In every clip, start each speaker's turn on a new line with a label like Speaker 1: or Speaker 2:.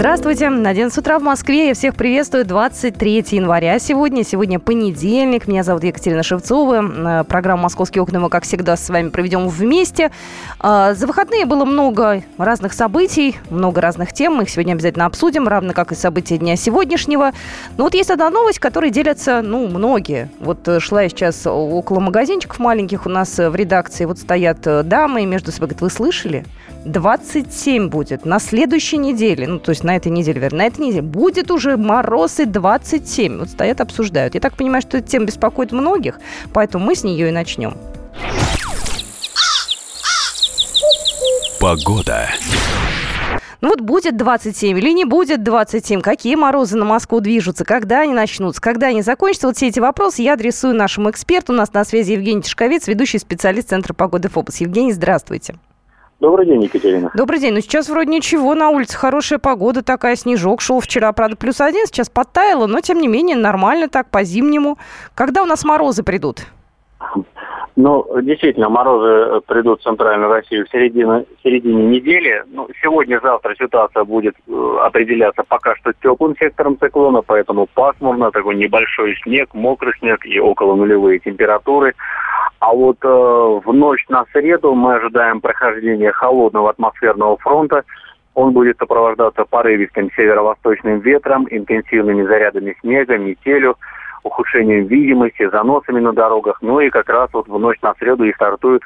Speaker 1: Здравствуйте. На 11 утра в Москве. Я всех приветствую. 23 января сегодня. Сегодня понедельник. Меня зовут Екатерина Шевцова. Э, программа «Московские окна» мы, как всегда, с вами проведем вместе. Э, за выходные было много разных событий, много разных тем. Мы их сегодня обязательно обсудим, равно как и события дня сегодняшнего. Но вот есть одна новость, которой делятся, ну, многие. Вот э, шла я сейчас около магазинчиков маленьких у нас в редакции. Вот стоят дамы и между собой говорят, вы слышали? 27 будет на следующей неделе, ну, то есть на этой неделе, вернее, на этой неделе, будет уже мороз и 27. Вот стоят, обсуждают. Я так понимаю, что эта тема беспокоит многих, поэтому мы с нее и начнем.
Speaker 2: Погода.
Speaker 1: Ну вот будет 27 или не будет 27, какие морозы на Москву движутся, когда они начнутся, когда они закончатся. Вот все эти вопросы я адресую нашему эксперту. У нас на связи Евгений Тишковец, ведущий специалист Центра погоды ФОБОС. Евгений, здравствуйте.
Speaker 3: Добрый день, Екатерина.
Speaker 1: Добрый день. Ну, сейчас вроде ничего, на улице хорошая погода такая, снежок шел вчера, правда, плюс один, сейчас подтаяло, но, тем не менее, нормально так, по-зимнему. Когда у нас морозы придут?
Speaker 3: Ну, действительно, морозы придут в Центральную Россию в середине, в середине недели. Ну, Сегодня-завтра ситуация будет э, определяться пока что теплым сектором циклона, поэтому пасмурно, такой небольшой снег, мокрый снег и около нулевые температуры. А вот э, в ночь на среду мы ожидаем прохождения холодного атмосферного фронта. Он будет сопровождаться порывистым северо-восточным ветром, интенсивными зарядами снега, метелью, ухудшением видимости, заносами на дорогах. Ну и как раз вот в ночь на среду и стартует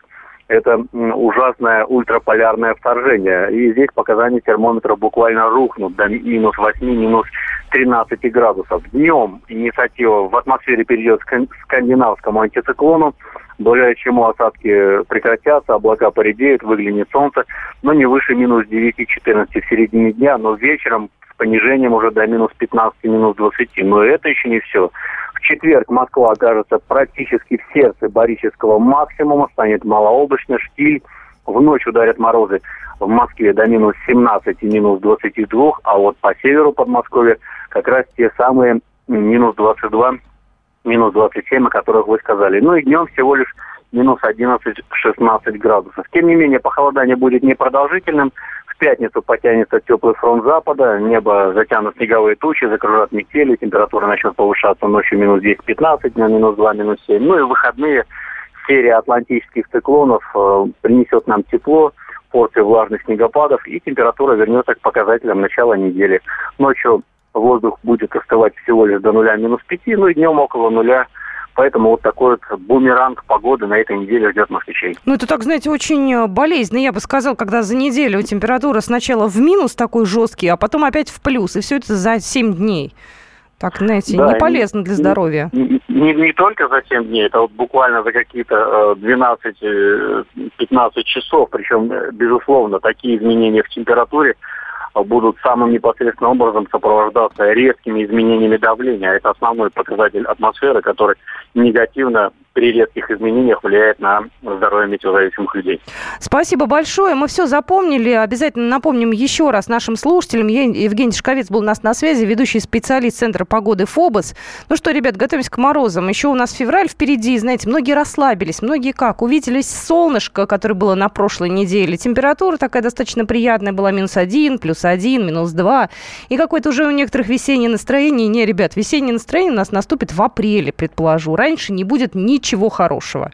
Speaker 3: это ужасное ультраполярное вторжение. И здесь показания термометра буквально рухнут до минус 8, минус 13 градусов. Днем инициатива в атмосфере перейдет к скандинавскому антициклону, благодаря чему осадки прекратятся, облака поредеют, выглянет солнце, но не выше минус 9-14 в середине дня, но вечером с понижением уже до минус 15, минус 20. Но это еще не все. В четверг Москва окажется практически в сердце барического максимума, станет малооблачно, штиль, в ночь ударят морозы в Москве до минус 17 и минус 22, а вот по северу Подмосковья как раз те самые минус 22, минус 27, о которых вы сказали. Ну и днем всего лишь минус 11-16 градусов. Тем не менее, похолодание будет непродолжительным. В пятницу потянется теплый фронт запада, небо затянут снеговые тучи, закружат метели, температура начнет повышаться ночью минус 10-15, днем минус 2, минус 7. Ну и в выходные серия атлантических циклонов э, принесет нам тепло, порцию влажных снегопадов, и температура вернется к показателям начала недели. Ночью воздух будет остывать всего лишь до нуля минус пяти, ну и днем около нуля Поэтому вот такой вот бумеранг погоды на этой неделе ждет москвичей.
Speaker 1: Ну, это так, знаете, очень э, болезненно. Я бы сказал, когда за неделю температура сначала в минус такой жесткий, а потом опять в плюс. И все это за 7 дней. Так, знаете, да, не полезно для здоровья.
Speaker 3: Не, не, не только за 7 дней, это вот буквально за какие-то 12-15 э, часов. Причем, э, безусловно, такие изменения в температуре будут самым непосредственным образом сопровождаться резкими изменениями давления. Это основной показатель атмосферы, который негативно при резких изменениях влияет на здоровье метеозависимых людей.
Speaker 1: Спасибо большое. Мы все запомнили. Обязательно напомним еще раз нашим слушателям. Евгений Шковец был у нас на связи, ведущий специалист Центра погоды ФОБОС. Ну что, ребят, готовимся к морозам. Еще у нас февраль впереди. Знаете, многие расслабились, многие как? Увидели солнышко, которое было на прошлой неделе. Температура такая достаточно приятная была. Минус один, плюс один, минус два. И какое-то уже у некоторых весеннее настроение. Не, ребят, весеннее настроение у нас наступит в апреле, предположу. Раньше не будет ничего хорошего.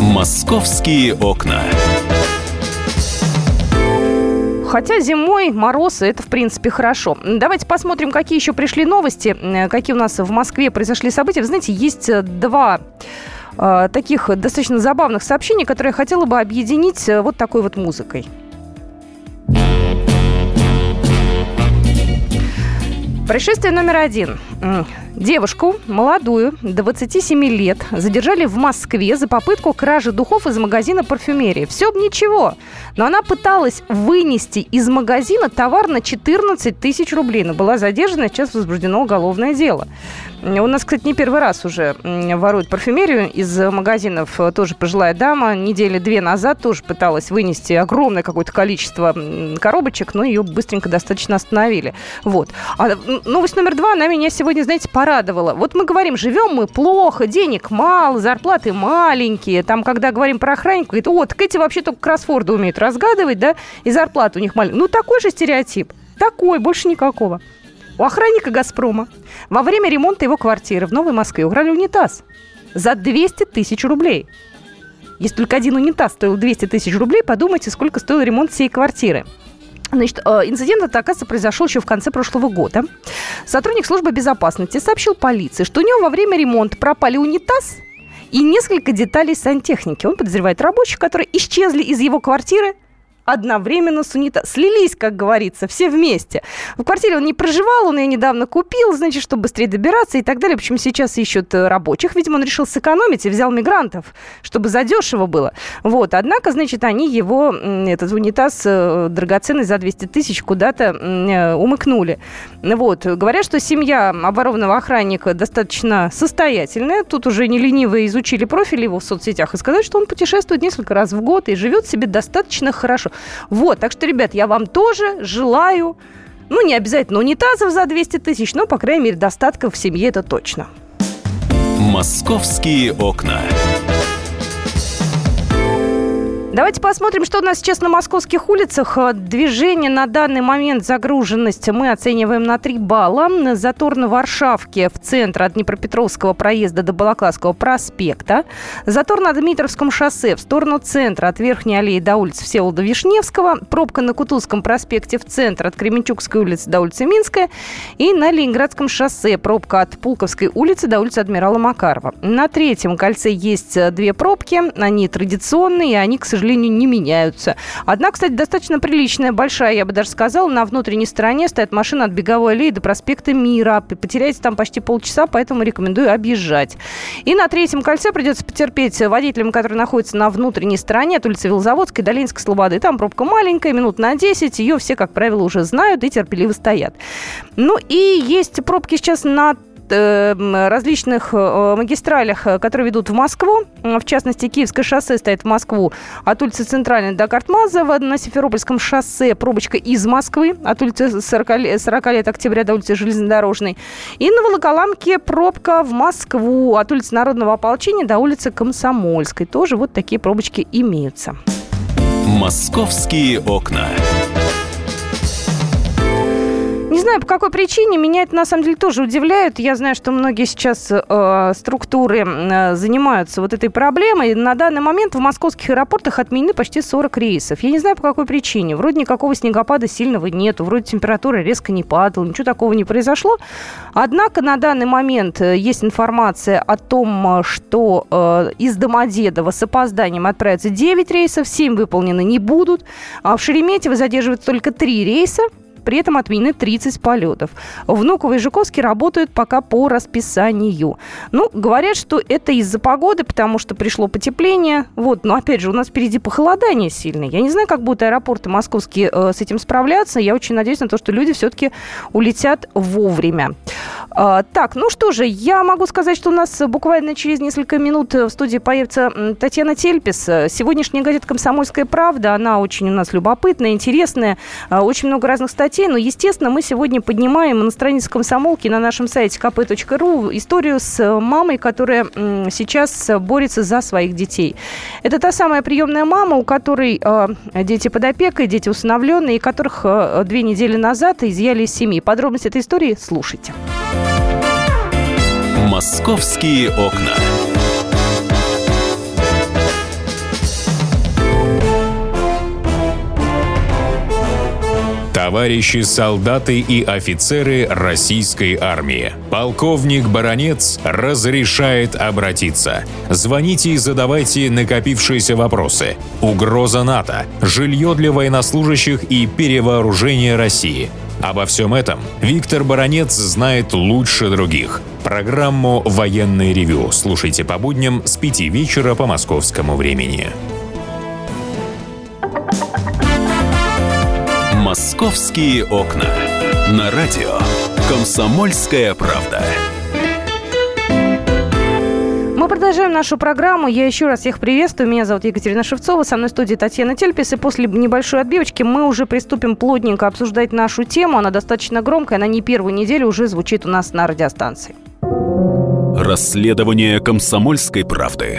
Speaker 2: Московские окна.
Speaker 1: Хотя зимой мороз, это, в принципе, хорошо. Давайте посмотрим, какие еще пришли новости, э, какие у нас в Москве произошли события. Вы знаете, есть э, два э, таких достаточно забавных сообщений, которые я хотела бы объединить э, вот такой вот музыкой. Происшествие номер один. Девушку, молодую, 27 лет, задержали в Москве за попытку кражи духов из магазина парфюмерии. Все бы ничего, но она пыталась вынести из магазина товар на 14 тысяч рублей. Но была задержана, сейчас возбуждено уголовное дело. У нас, кстати, не первый раз уже воруют парфюмерию из магазинов. Тоже пожилая дама недели две назад тоже пыталась вынести огромное какое-то количество коробочек, но ее быстренько достаточно остановили. Вот. А новость номер два, она меня сегодня, знаете, порадовала. Вот мы говорим, живем мы плохо, денег мало, зарплаты маленькие. Там, когда говорим про охранников, говорит, о, так эти вообще только кроссворды умеют разгадывать, да, и зарплаты у них маленькие. Ну, такой же стереотип. Такой, больше никакого. У охранника «Газпрома» во время ремонта его квартиры в Новой Москве украли унитаз за 200 тысяч рублей. Если только один унитаз стоил 200 тысяч рублей, подумайте, сколько стоил ремонт всей квартиры. Значит, э, инцидент, это, оказывается, произошел еще в конце прошлого года. Сотрудник службы безопасности сообщил полиции, что у него во время ремонта пропали унитаз и несколько деталей сантехники. Он подозревает рабочих, которые исчезли из его квартиры одновременно с унитазом. Слились, как говорится, все вместе. В квартире он не проживал, он ее недавно купил, значит, чтобы быстрее добираться и так далее. Почему сейчас ищут э, рабочих? Видимо, он решил сэкономить и взял мигрантов, чтобы задешево было. Вот. Однако, значит, они его, этот унитаз э, драгоценный за 200 тысяч куда-то э, умыкнули. Вот. Говорят, что семья оборованного охранника достаточно состоятельная. Тут уже не ленивые изучили профиль его в соцсетях и сказали, что он путешествует несколько раз в год и живет себе достаточно хорошо. Вот, так что, ребят, я вам тоже желаю, ну, не обязательно унитазов за 200 тысяч, но, по крайней мере, достатка в семье это точно.
Speaker 2: «Московские окна».
Speaker 1: Давайте посмотрим, что у нас сейчас на московских улицах. Движение на данный момент, загруженность мы оцениваем на 3 балла. Затор на Варшавке в центр от Днепропетровского проезда до Балаклавского проспекта. Затор на Дмитровском шоссе в сторону центра от Верхней аллеи до улицы Всеволода Вишневского. Пробка на Кутузском проспекте в центр от Кременчугской улицы до улицы Минская. И на Ленинградском шоссе пробка от Пулковской улицы до улицы Адмирала Макарова. На третьем кольце есть две пробки. Они традиционные, они, к сожалению, сожалению, не меняются. Одна, кстати, достаточно приличная, большая, я бы даже сказала, на внутренней стороне стоит машина от Беговой аллеи до проспекта Мира. Потеряете там почти полчаса, поэтому рекомендую объезжать. И на третьем кольце придется потерпеть водителям, которые находятся на внутренней стороне от улицы Велозаводской до Ленинской Слободы. Там пробка маленькая, минут на 10. Ее все, как правило, уже знают и терпеливо стоят. Ну и есть пробки сейчас на различных э, магистралях, э, которые ведут в Москву. В частности, Киевское шоссе стоит в Москву от улицы Центральной до Картмазова. На Симферопольском шоссе пробочка из Москвы от улицы 40, 40 лет октября до улицы Железнодорожной. И на Волоколамке пробка в Москву от улицы Народного ополчения до улицы Комсомольской. Тоже вот такие пробочки имеются.
Speaker 2: «Московские окна».
Speaker 1: Знаю, по какой причине. Меня это на самом деле тоже удивляет. Я знаю, что многие сейчас э, структуры э, занимаются вот этой проблемой. На данный момент в московских аэропортах отменены почти 40 рейсов. Я не знаю, по какой причине. Вроде никакого снегопада сильного нету. Вроде температура резко не падала. Ничего такого не произошло. Однако на данный момент э, есть информация о том, что э, из Домодедова с опозданием отправятся 9 рейсов, 7 выполнены не будут. А в Шереметьево задерживается только 3 рейса. При этом отменены 30 полетов. Внуково и Жуковский работают пока по расписанию. Ну, говорят, что это из-за погоды, потому что пришло потепление. Вот, но опять же, у нас впереди похолодание сильное. Я не знаю, как будут аэропорты московские э, с этим справляться. Я очень надеюсь на то, что люди все-таки улетят вовремя. Э, так, ну что же, я могу сказать, что у нас буквально через несколько минут в студии появится Татьяна Тельпис. Сегодняшняя газета «Комсомольская правда», она очень у нас любопытная, интересная, э, очень много разных статей. Но, естественно, мы сегодня поднимаем на странице комсомолки на нашем сайте kp.ru историю с мамой, которая сейчас борется за своих детей. Это та самая приемная мама, у которой э, дети под опекой, дети усыновленные, и которых э, две недели назад изъяли из семьи. Подробности этой истории слушайте.
Speaker 2: «Московские окна». Товарищи солдаты и офицеры российской армии. Полковник Баронец разрешает обратиться. Звоните и задавайте накопившиеся вопросы. Угроза НАТО, жилье для военнослужащих и перевооружение России – Обо всем этом Виктор Баранец знает лучше других. Программу «Военный ревю» слушайте по будням с 5 вечера по московскому времени.
Speaker 4: «Московские окна». На радио «Комсомольская правда».
Speaker 1: Продолжаем нашу программу. Я еще раз всех приветствую. Меня зовут Екатерина Шевцова. Со мной в студии Татьяна Тельпис. И после небольшой отбивочки мы уже приступим плотненько обсуждать нашу тему. Она достаточно громкая. Она не первую неделю уже звучит у нас на радиостанции.
Speaker 4: Расследование комсомольской правды.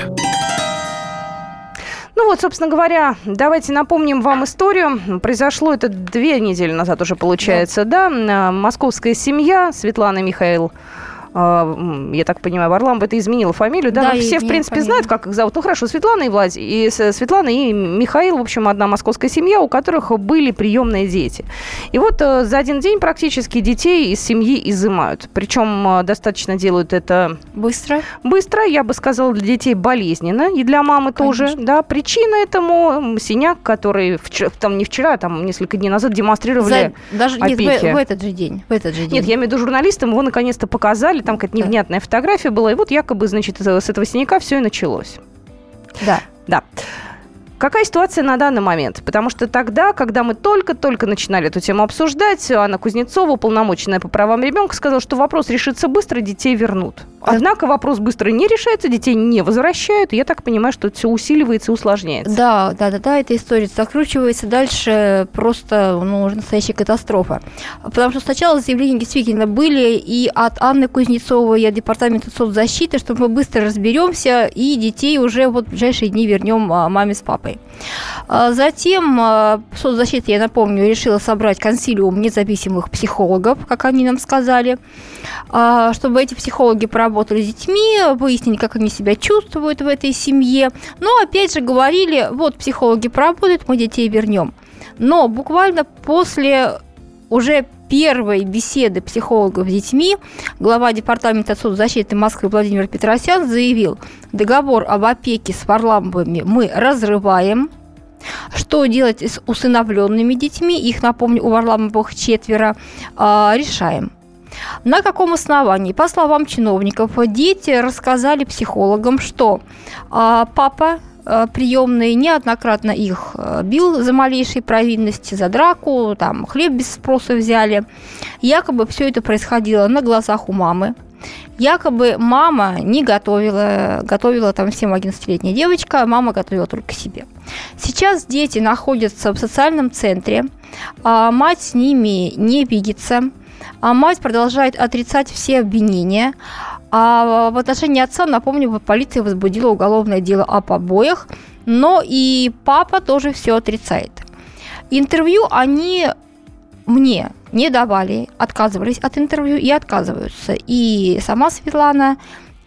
Speaker 1: Ну вот, собственно говоря, давайте напомним вам историю. Произошло это две недели назад уже получается, да. да? Московская семья, Светлана Михаил я так понимаю, Варламов это изменила фамилию, да? да все, в принципе, фамилию. знают, как их зовут. Ну, хорошо, Светлана и Влад, и Светлана и Михаил, в общем, одна московская семья, у которых были приемные дети. И вот э, за один день практически детей из семьи изымают. Причем э, достаточно делают это...
Speaker 5: Быстро?
Speaker 1: Быстро, я бы сказала, для детей болезненно, и для мамы Конечно. тоже. Да, причина этому синяк, который вчера, там не вчера, а там несколько дней назад демонстрировали
Speaker 5: за, Даже опеки. нет, в, в этот же день. В этот же день.
Speaker 1: Нет, я имею в виду журналистам, его наконец-то показали, там какая-то невнятная фотография была, и вот якобы, значит, с этого синяка все и началось.
Speaker 5: Да.
Speaker 1: Да. Какая ситуация на данный момент? Потому что тогда, когда мы только-только начинали эту тему обсуждать, Анна Кузнецова, уполномоченная по правам ребенка, сказала, что вопрос решится быстро, детей вернут. Однако вопрос быстро не решается, детей не возвращают. И я так понимаю, что это все усиливается и усложняется.
Speaker 5: Да, да, да, да, эта история закручивается дальше просто, ну, настоящая катастрофа. Потому что сначала заявления действительно были и от Анны Кузнецовой, и от Департамента соцзащиты, что мы быстро разберемся и детей уже вот в ближайшие дни вернем а, маме с папой. А затем а, соцзащита, я напомню, решила собрать консилиум независимых психологов, как они нам сказали, чтобы эти психологи поработали работали с детьми, выяснили, как они себя чувствуют в этой семье. Но опять же говорили, вот психологи поработают, мы детей вернем. Но буквально после уже первой беседы психологов с детьми глава Департамента соцзащиты Москвы Владимир Петросян заявил, договор об опеке с Варламовыми мы разрываем, что делать с усыновленными детьми, их, напомню, у Варламовых четверо, а, решаем. На каком основании? По словам чиновников, дети рассказали психологам, что а, папа а, приемный неоднократно их а, бил за малейшие провинности, за драку, там хлеб без спроса взяли. Якобы все это происходило на глазах у мамы. Якобы мама не готовила, готовила там всем 11-летняя девочка, а мама готовила только себе. Сейчас дети находятся в социальном центре, а мать с ними не видится, а мать продолжает отрицать все обвинения. А в отношении отца, напомню, полиция возбудила уголовное дело о побоях, но и папа тоже все отрицает. Интервью они мне не давали, отказывались от интервью и отказываются. И сама Светлана,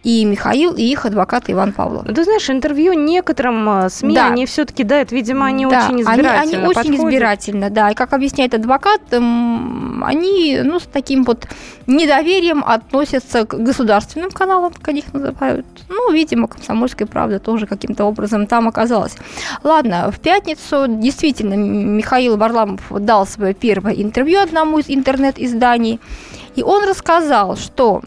Speaker 5: и Михаил, и их адвокат Иван Павлов.
Speaker 1: Ты знаешь, интервью некоторым э, СМИ, да. они все-таки дают, видимо, они да, очень избирательно
Speaker 5: они, они очень избирательно, да. И как объясняет адвокат, они ну, с таким вот недоверием относятся к государственным каналам, как их называют. Ну, видимо, комсомольская правда тоже каким-то образом там оказалась. Ладно, в пятницу действительно Михаил Варламов дал свое первое интервью одному из интернет-изданий, и он рассказал, что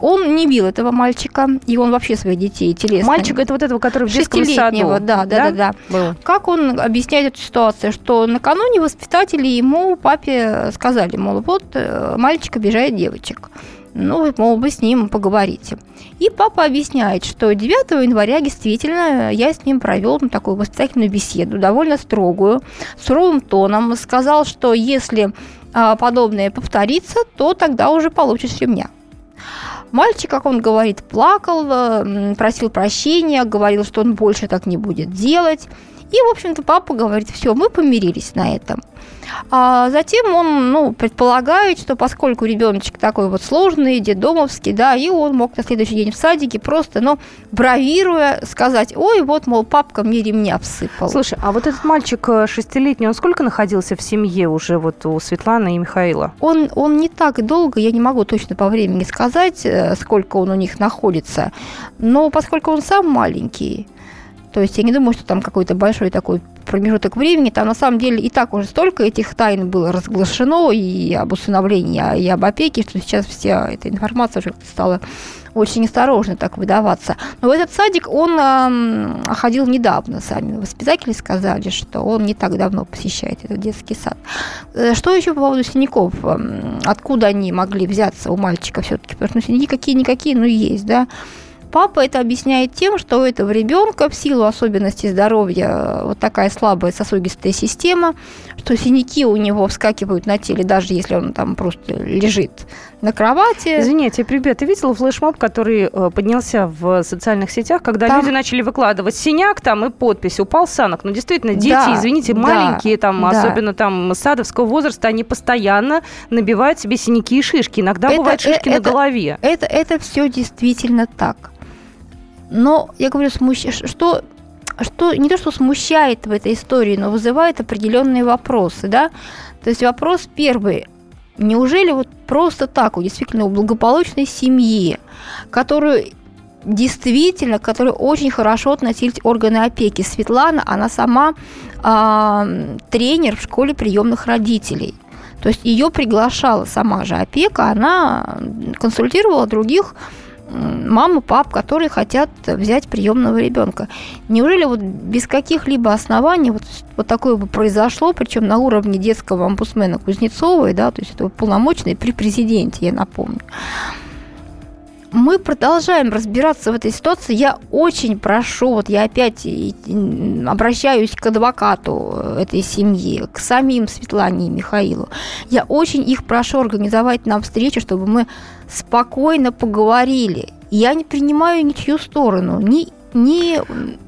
Speaker 5: он не бил этого мальчика, и он вообще своих детей телесно.
Speaker 1: Мальчик это вот этого, который в детском
Speaker 5: саду. Да, да, да, да. да. Как он объясняет эту ситуацию, что накануне воспитатели ему, папе, сказали, мол, вот э, мальчик обижает девочек. Ну, мол, вы с ним поговорите. И папа объясняет, что 9 января действительно я с ним провел ну, такую воспитательную беседу, довольно строгую, суровым тоном. Сказал, что если а, подобное повторится, то тогда уже получишь ремня. Мальчик, как он говорит, плакал, э, просил прощения, говорил, что он больше так не будет делать. И, в общем-то, папа говорит, все, мы помирились на этом. А затем он ну, предполагает, что поскольку ребеночек такой вот сложный, детдомовский, да, и он мог на следующий день в садике просто, ну, бравируя, сказать, ой, вот, мол, папка мне ремня всыпал.
Speaker 1: Слушай, а вот этот мальчик э, шестилетний, он сколько находился в семье уже вот у Светланы и Михаила?
Speaker 5: Он, он не так долго, я не могу точно по времени сказать, э, сколько он у них находится, но поскольку он сам маленький, То есть я не думаю, что там какой-то большой такой промежуток времени. Там на самом деле и так уже столько этих тайн было разглашено и об усыновлении, и об опеке, что сейчас вся эта информация уже стала очень осторожно так выдаваться. Но этот садик, он э, ходил недавно, сами воспитатели сказали, что он не так давно посещает этот детский сад. Э, что еще по поводу синяков? Откуда они могли взяться у мальчика все-таки? Потому что синяки какие-никакие, но есть, да? Папа это объясняет тем, что у этого ребенка в силу особенностей здоровья э, вот такая слабая сосудистая система, что синяки у него вскакивают на теле, даже если он там просто лежит на кровати.
Speaker 1: Извините, ребят, ты видела флешмоб, который э, поднялся в социальных сетях, когда там... люди начали выкладывать синяк там и подпись «Упал санок». Ну, действительно, дети, да, извините, да, маленькие, там, да. особенно там садовского возраста, они постоянно набивают себе синяки и шишки. Иногда это, бывают шишки это, на голове.
Speaker 5: Это, это все действительно так. Но я говорю, смущ... что что не то, что смущает в этой истории, но вызывает определенные вопросы, да. То есть вопрос первый. Неужели вот просто так, у действительно у благополучной семьи, которую действительно, которой очень хорошо относились органы опеки. Светлана, она сама э, тренер в школе приемных родителей. То есть ее приглашала сама же опека, она консультировала других маму, пап, которые хотят взять приемного ребенка. Неужели вот без каких-либо оснований вот, вот такое бы произошло, причем на уровне детского омбудсмена Кузнецовой, да, то есть это полномочный при президенте, я напомню. Мы продолжаем разбираться в этой ситуации. Я очень прошу, вот я опять обращаюсь к адвокату этой семьи, к самим Светлане и Михаилу. Я очень их прошу организовать нам встречу, чтобы мы спокойно поговорили. Я не принимаю ничью сторону, ни не...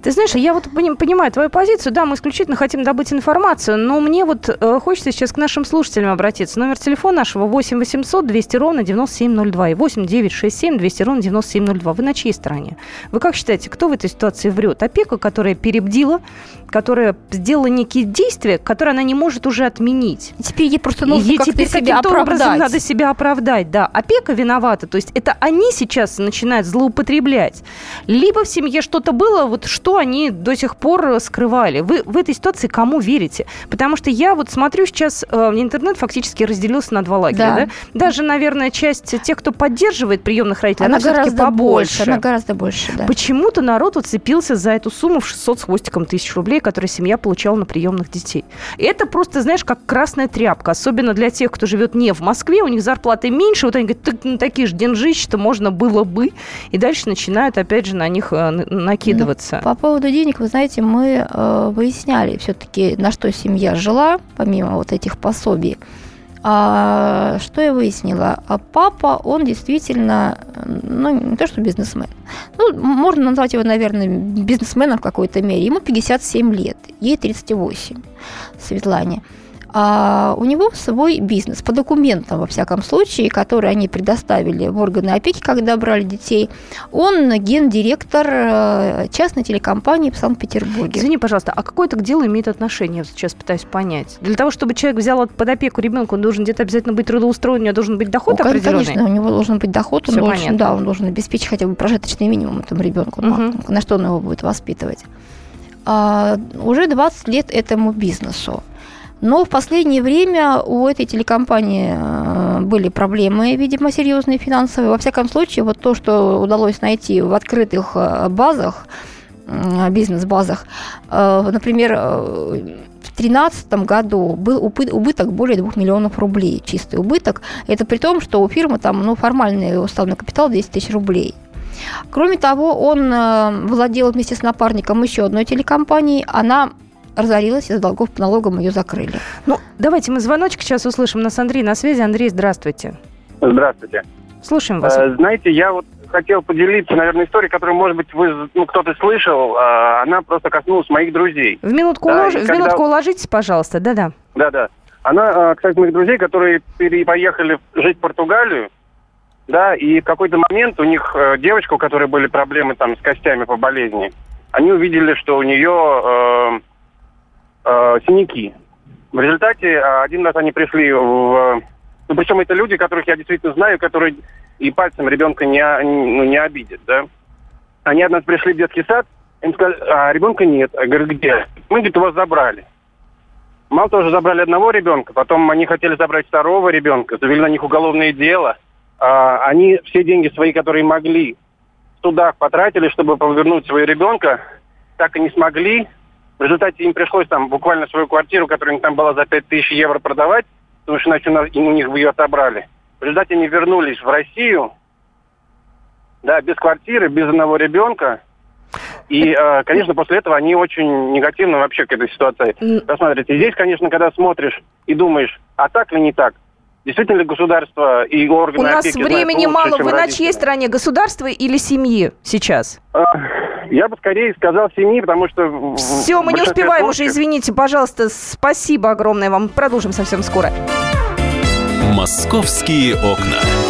Speaker 1: Ты знаешь, я вот понимаю твою позицию. Да, мы исключительно хотим добыть информацию, но мне вот э, хочется сейчас к нашим слушателям обратиться. Номер телефона нашего 8 800 200 ровно 9702 и 8 967 200 ровно 9702. Вы на чьей стороне? Вы как считаете, кто в этой ситуации врет? Опека, которая перебдила, которая сделала некие действия, которые она не может уже отменить.
Speaker 5: И теперь ей просто нужно как-то теперь себя оправдать. образом
Speaker 1: надо себя оправдать, да. Опека виновата, то есть это они сейчас начинают злоупотреблять. Либо в семье что-то было, вот что они до сих пор скрывали. Вы в этой ситуации кому верите? Потому что я вот смотрю сейчас, э, интернет фактически разделился на два лагеря. Да. Да? Даже, наверное, часть тех, кто поддерживает приемных родителей, она, она гораздо побольше.
Speaker 5: Больше, она гораздо больше, да.
Speaker 1: Почему-то народ уцепился за эту сумму в 600 с хвостиком тысяч рублей, которые семья получала на приемных детей. Это просто, знаешь, как красная тряпка. Особенно для тех, кто живет не в Москве, у них зарплаты меньше. Вот они говорят, ну, такие же деньжища-то можно было бы. И дальше начинают, опять же, на них э, накидываться.
Speaker 5: Ну, по поводу денег, вы знаете, мы э, выясняли все-таки, на что семья жила, помимо вот этих пособий. А, что я выяснила? А папа, он действительно, ну, не то что бизнесмен, ну, можно назвать его, наверное, бизнесменом в какой-то мере. Ему 57 лет, ей 38, Светлане а у него свой бизнес по документам, во всяком случае, которые они предоставили в органы опеки, когда брали детей. Он гендиректор э, частной телекомпании в Санкт-Петербурге.
Speaker 1: Извини, пожалуйста, а какое это к делу имеет отношение? Я сейчас пытаюсь понять. Для того, чтобы человек взял под опеку ребенка, он должен где-то обязательно быть трудоустроен, у него должен быть доход
Speaker 5: ну,
Speaker 1: определенный?
Speaker 5: Конечно, у него должен быть доход, он должен, да, он должен обеспечить хотя бы прожиточный минимум этому ребенку, угу. на что он его будет воспитывать. А, уже 20 лет этому бизнесу. Но в последнее время у этой телекомпании э, были проблемы, видимо, серьезные финансовые. Во всяком случае, вот то, что удалось найти в открытых э, базах, бизнес-базах, э, например, в 2013 году был убыток более 2 миллионов рублей, чистый убыток. Это при том, что у фирмы там ну, формальный уставный капитал 10 тысяч рублей. Кроме того, он владел вместе с напарником еще одной телекомпанией. Она разорилась, из долгов по налогам ее закрыли.
Speaker 1: Ну, давайте мы звоночек сейчас услышим. Нас Андрей на связи. Андрей, здравствуйте.
Speaker 3: Здравствуйте.
Speaker 1: Слушаем вас. Э,
Speaker 3: знаете, я вот хотел поделиться, наверное, историей, которую, может быть, вы, ну, кто-то слышал. Э, она просто коснулась моих друзей.
Speaker 1: В минутку, да, улож... в когда... минутку уложитесь, пожалуйста. Да-да.
Speaker 3: Да-да. Она, э, кстати, моих друзей, которые поехали жить в Португалию, да, и в какой-то момент у них э, девочка, у которой были проблемы там с костями по болезни, они увидели, что у нее э, синяки. В результате э, один раз они пришли в... Ну, причем это люди, которых я действительно знаю, которые и пальцем ребенка не, ну, не обидят, да. Они раз пришли в детский сад,
Speaker 6: Им сказали, а ребенка нет. Я говорю, где? Мы, говорит, его забрали. Мало того, забрали одного ребенка, потом они хотели забрать второго ребенка, завели на них уголовное дело. А, они все деньги свои, которые могли, в судах потратили, чтобы повернуть своего ребенка, так и не смогли. В результате им пришлось там буквально свою квартиру, которая у них там была за 5000 евро продавать, потому что иначе у них бы ее отобрали. В результате они вернулись в Россию, да, без квартиры, без одного ребенка, и, э, конечно, после этого они очень негативно вообще к этой ситуации. И здесь, конечно, когда смотришь и думаешь, а так ли не так, Действительно ли государство и органы
Speaker 1: У нас
Speaker 6: опеки
Speaker 1: времени
Speaker 6: лучше,
Speaker 1: мало. Вы
Speaker 6: родители?
Speaker 1: на чьей стороне? Государства или семьи сейчас?
Speaker 6: Э, Я бы скорее сказал семьи, потому что...
Speaker 1: Все, мы не успеваем уже,
Speaker 6: случаев-
Speaker 1: извините, пожалуйста. Спасибо огромное вам. Продолжим совсем скоро.
Speaker 4: «Московские окна».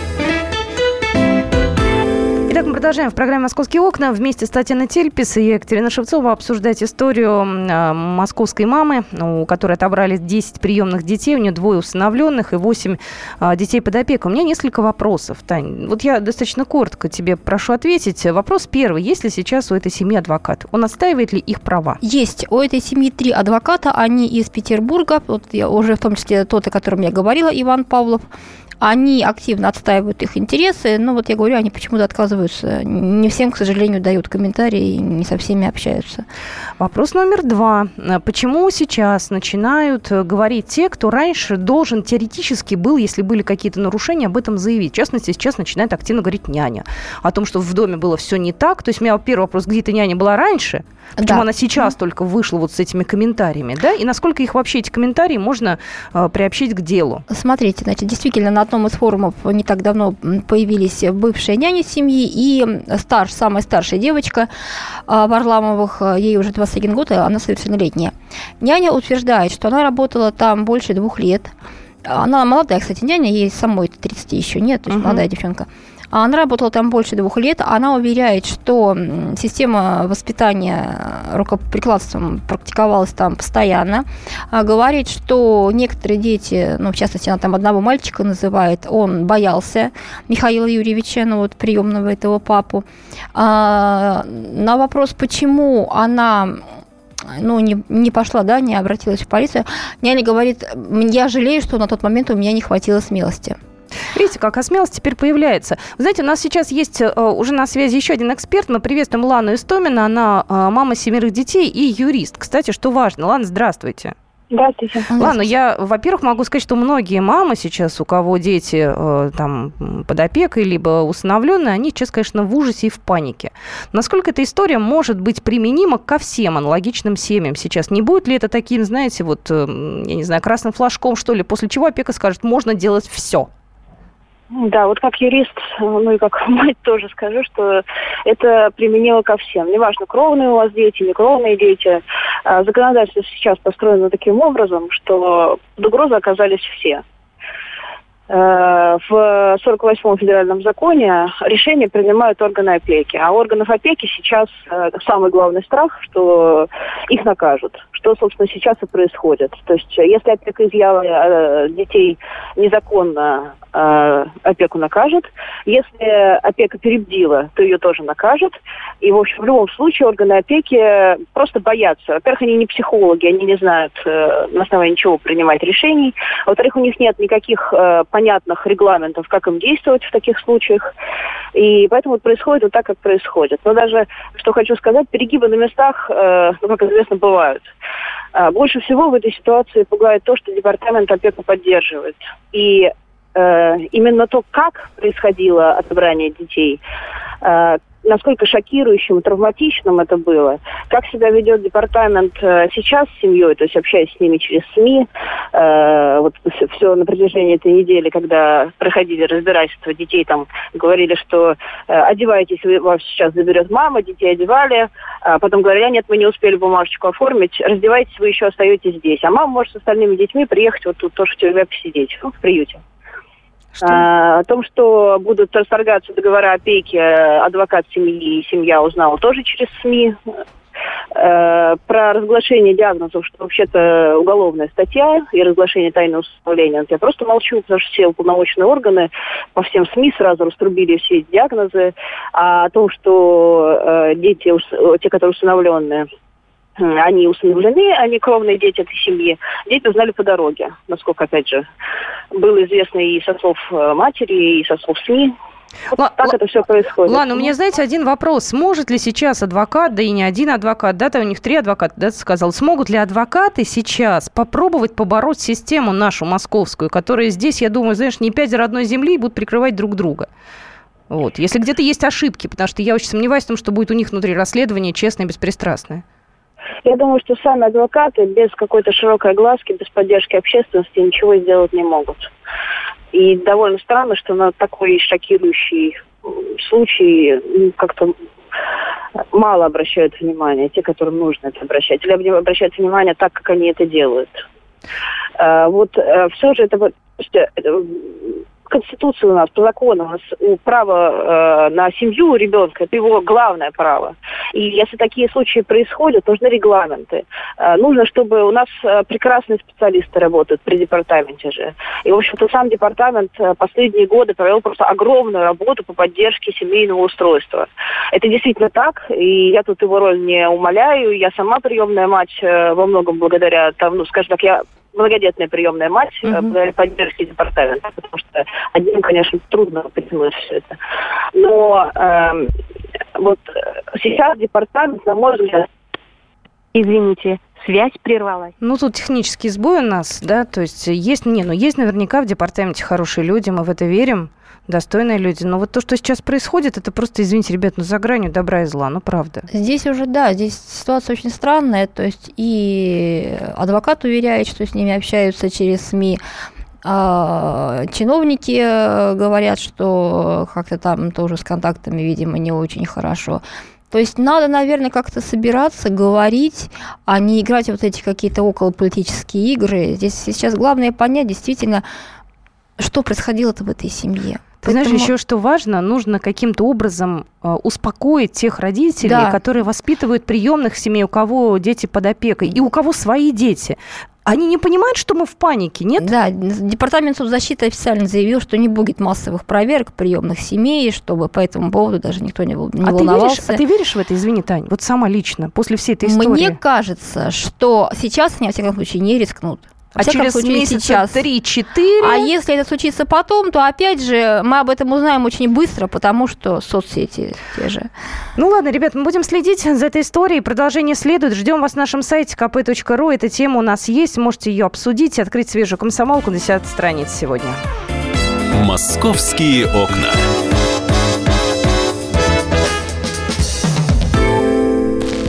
Speaker 1: Итак, мы продолжаем в программе «Московские окна». Вместе с Татьяной Тельпис и Екатериной Шевцова обсуждать историю э, московской мамы, у которой отобрали 10 приемных детей. У нее двое усыновленных и 8 э, детей под опекой. У меня несколько вопросов, Тань. Вот я достаточно коротко тебе прошу ответить. Вопрос первый. Есть ли сейчас у этой семьи адвокат? Он отстаивает ли их права?
Speaker 5: Есть. У этой семьи три адвоката, они из Петербурга, вот я уже в том числе тот, о котором я говорила, Иван Павлов. Они активно отстаивают их интересы, но вот я говорю, они почему-то отказываются. Не всем, к сожалению, дают комментарии, не со всеми общаются.
Speaker 1: Вопрос номер два. Э, Почему сейчас начинают э, говорить те, кто раньше должен теоретически был, если были какие-то нарушения, об этом заявить? В частности, сейчас начинает активно говорить няня. О том, что в доме было все не так. То есть у меня первый вопрос, где эта няня была раньше? Почему
Speaker 5: Да.
Speaker 1: она сейчас только вышла вот с этими комментариями? Да? И насколько их вообще, эти комментарии, можно э, приобщить к делу?
Speaker 5: Смотрите, значит, действительно, на одном из форумов не так давно появились бывшие няни семьи и старш, самая старшая девочка а, Варламовых, а, ей уже 21 год, и она совершеннолетняя. Няня утверждает, что она работала там больше двух лет. Она молодая, кстати, няня, ей самой 30 еще нет, то есть
Speaker 1: Мгм.
Speaker 5: молодая девчонка. А Она работала там больше двух лет. Она уверяет, что система воспитания э, рукоприкладством практиковалась там постоянно. А, Говорит, что некоторые дети, ну, в частности, она там одного мальчика называет, он боялся Михаила Юрьевича, ну, вот приемного этого папу. А, на вопрос, почему она ну, не, не пошла, да, не обратилась в полицию. Няня говорит, «М, я жалею, что на тот момент у меня не хватило смелости.
Speaker 1: Видите, как а смелость теперь появляется. Вы знаете, у нас сейчас есть э, уже на связи еще один эксперт. Мы приветствуем Лану Истомина. Она э, мама семерых детей и юрист. Кстати, что важно. Лана, здравствуйте.
Speaker 7: Здравствуйте.
Speaker 1: Ладно, я, во-первых, могу сказать, что многие мамы сейчас, у кого дети э, там под опекой, либо усыновленные, они сейчас, конечно, в ужасе и в панике. Насколько эта история может быть применима ко всем аналогичным семьям сейчас? Не будет ли это таким, знаете, вот, э, м, я не знаю, красным флажком, что ли, после чего опека скажет, можно делать все?
Speaker 7: Да, вот как юрист, ну и как мать тоже скажу, что это применимо ко всем. Неважно, кровные у вас дети, не кровные дети. А, Законодательство сейчас построено таким образом, что под угрозой оказались все. Э, В 48-м федеральном законе решения принимают органы опеки. А органов опеки сейчас э, самый главный страх, что их накажут. Что, собственно, сейчас и происходит. То есть, э, если опека изъяла детей незаконно, опеку накажет. Если опека перебдила, то ее тоже накажет. И, в общем, в любом случае органы опеки просто боятся. Во-первых, они не психологи, они не знают на основании чего принимать решений. Во-вторых, у них нет никаких понятных регламентов, как им действовать в таких случаях. И поэтому происходит вот так, как происходит. Но даже, что хочу сказать, перегибы на местах, э, ну, как известно, бывают. А, Больше всего в этой ситуации пугает то, что департамент опеку поддерживает. И э, именно то, как происходило отобрание детей, э, насколько шокирующим и травматичным это было, как себя ведет департамент э, сейчас с семьей, то есть общаясь с ними через СМИ, э, вот все на протяжении этой недели, когда проходили разбирательства детей, там говорили, что э, одевайтесь, вас сейчас заберет мама, детей одевали, а потом говорили, «А нет, мы не успели бумажечку оформить, раздевайтесь, вы еще остаетесь здесь, а мама может с остальными детьми приехать вот тут тоже в тюрьме посидеть, ну, в приюте. А, о том, что будут расторгаться договора опеки, адвокат семьи и семья узнала тоже через СМИ. Э, про разглашение диагнозов, что вообще-то уголовная статья и разглашение тайного составления. Я просто молчу, потому что все уполномоченные органы по всем СМИ сразу раструбили все эти диагнозы. А о том, что э, дети, те, которые установленные, они усыновлены, они кровные дети этой семьи. Дети узнали по дороге, насколько, опять же, было известно и со слов э, матери, и со слов СМИ. Вот Л- так Л- это все происходит.
Speaker 1: Ладно, у меня, знаете, один вопрос. Сможет ли сейчас адвокат, да и не один адвокат, да, там у них три адвоката, да, ты сказал, смогут ли адвокаты сейчас попробовать побороть систему нашу московскую, которая здесь, я думаю, знаешь, не пять родной земли будут прикрывать друг друга? Вот. Если где-то есть ошибки, потому что я очень сомневаюсь в том, что будет у них внутри расследование честное и беспристрастное.
Speaker 7: Я думаю, что сами адвокаты без какой-то широкой огласки, без поддержки общественности ничего сделать не могут. И довольно странно, что на такой шокирующий случай как-то мало обращают внимание, те, которым нужно это обращать. Или обращают внимание так, как они это делают. А, вот э, все же это вот Конституции у нас, по закону, у нас право э, на семью у ребенка, это его главное право. И если такие случаи происходят, нужны регламенты. Э, нужно, чтобы у нас э, прекрасные специалисты работают при департаменте же. И, в общем-то, сам департамент э, последние годы провел просто огромную работу по поддержке семейного устройства. Это действительно так, и я тут его роль не умоляю. Я сама приемная мать э, во многом благодаря тому, ну, скажем так, я многодетная приемная мать, mm-hmm. благодаря поддержке департамента, потому что одним, конечно, трудно придумать все это. Но э, вот сейчас департамент, на мой взгляд, извините, связь прервалась.
Speaker 1: Ну, тут технический сбой у нас, да, то есть есть, не, ну, есть наверняка в департаменте хорошие люди, мы в это верим, достойные люди. Но вот то, что сейчас происходит, это просто, извините, ребят, ну за гранью добра и зла, ну правда.
Speaker 5: Здесь уже, да, здесь ситуация очень странная, то есть и адвокат уверяет, что с ними общаются через СМИ, а чиновники э, говорят, что как-то там тоже с контактами, видимо, не очень хорошо. То есть надо, наверное, как-то собираться, говорить, а не играть вот эти какие-то околополитические игры. Здесь сейчас главное понять действительно, что происходило-то в этой семье.
Speaker 1: Ты Поэтому... знаешь, еще что важно, нужно каким-то образом э, успокоить тех родителей, да. которые воспитывают приемных семей, у кого дети под опекой, и у кого свои дети. Они не понимают, что мы в панике, нет?
Speaker 5: Да, Департамент соцзащиты официально заявил, что не будет массовых проверок приемных семей, чтобы по этому поводу даже никто не, не а волновался.
Speaker 1: Ты веришь, а ты веришь в это, извини, Тань, вот сама лично, после всей этой истории?
Speaker 5: Мне кажется, что сейчас они, во всяком случае, не рискнут.
Speaker 1: А через месяца сейчас. 3-4?
Speaker 5: А если это случится потом, то опять же мы об этом узнаем очень быстро, потому что соцсети те же.
Speaker 1: Ну ладно, ребят, мы будем следить за этой историей. Продолжение следует. Ждем вас на нашем сайте kp.ru. Эта тема у нас есть. Можете ее обсудить и открыть свежую комсомолку на 10 страниц сегодня.
Speaker 4: Московские окна.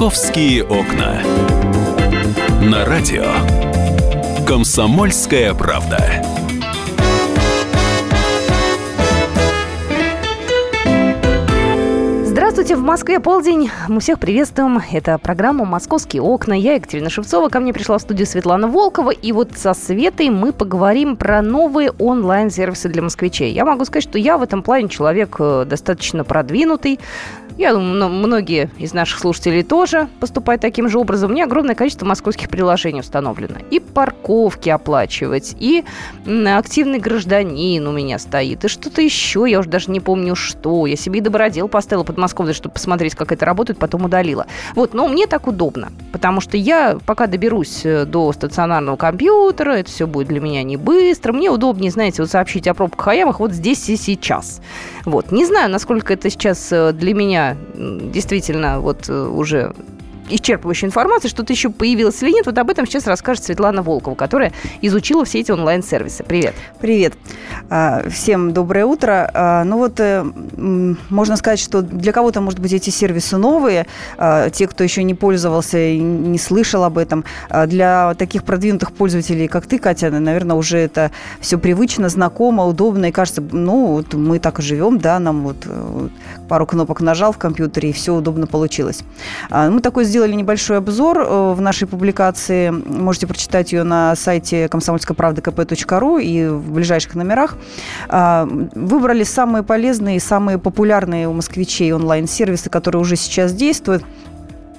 Speaker 4: «Московские окна». На радио «Комсомольская правда».
Speaker 1: Здравствуйте, в Москве полдень. Мы всех приветствуем. Это программа «Московские окна». Я Екатерина Шевцова. Ко мне пришла в студию Светлана Волкова. И вот со Светой мы поговорим про новые онлайн-сервисы для москвичей. Я могу сказать, что я в этом плане человек э, достаточно продвинутый. Я думаю, многие из наших слушателей тоже поступают таким же образом. У меня огромное количество московских приложений установлено. И парковки оплачивать, и активный гражданин у меня стоит, и что-то еще, я уже даже не помню что. Я себе и добродел поставила подмосковный, чтобы посмотреть, как это работает, потом удалила. Вот, но мне так удобно, потому что я пока доберусь э, до стационарного компьютера, это все будет для меня не быстро. Мне удобнее, знаете, вот сообщить о пробках о ямах вот здесь и сейчас. Вот, не знаю, насколько это сейчас э, для меня действительно вот э, уже исчерпывающей информации, что-то еще появилось или нет, вот об этом сейчас расскажет Светлана Волкова, которая изучила все эти онлайн-сервисы. Привет.
Speaker 8: Привет. А, всем доброе утро. А, ну вот, э, можно сказать, что для кого-то, может быть, эти сервисы новые, а, те, кто еще не пользовался и не слышал об этом. Для таких продвинутых пользователей, как ты, Катя, наверное, уже это все привычно, знакомо, удобно, и кажется, ну, вот мы так и живем, да, нам вот э, пару кнопок нажал в компьютере, и все удобно получилось. Мы такой сделали сделали небольшой обзор э, в нашей публикации. Можете прочитать ее на сайте комсомольской правды kp.ру и в ближайших номерах. А, выбрали самые полезные и самые популярные у москвичей онлайн-сервисы, которые уже сейчас действуют.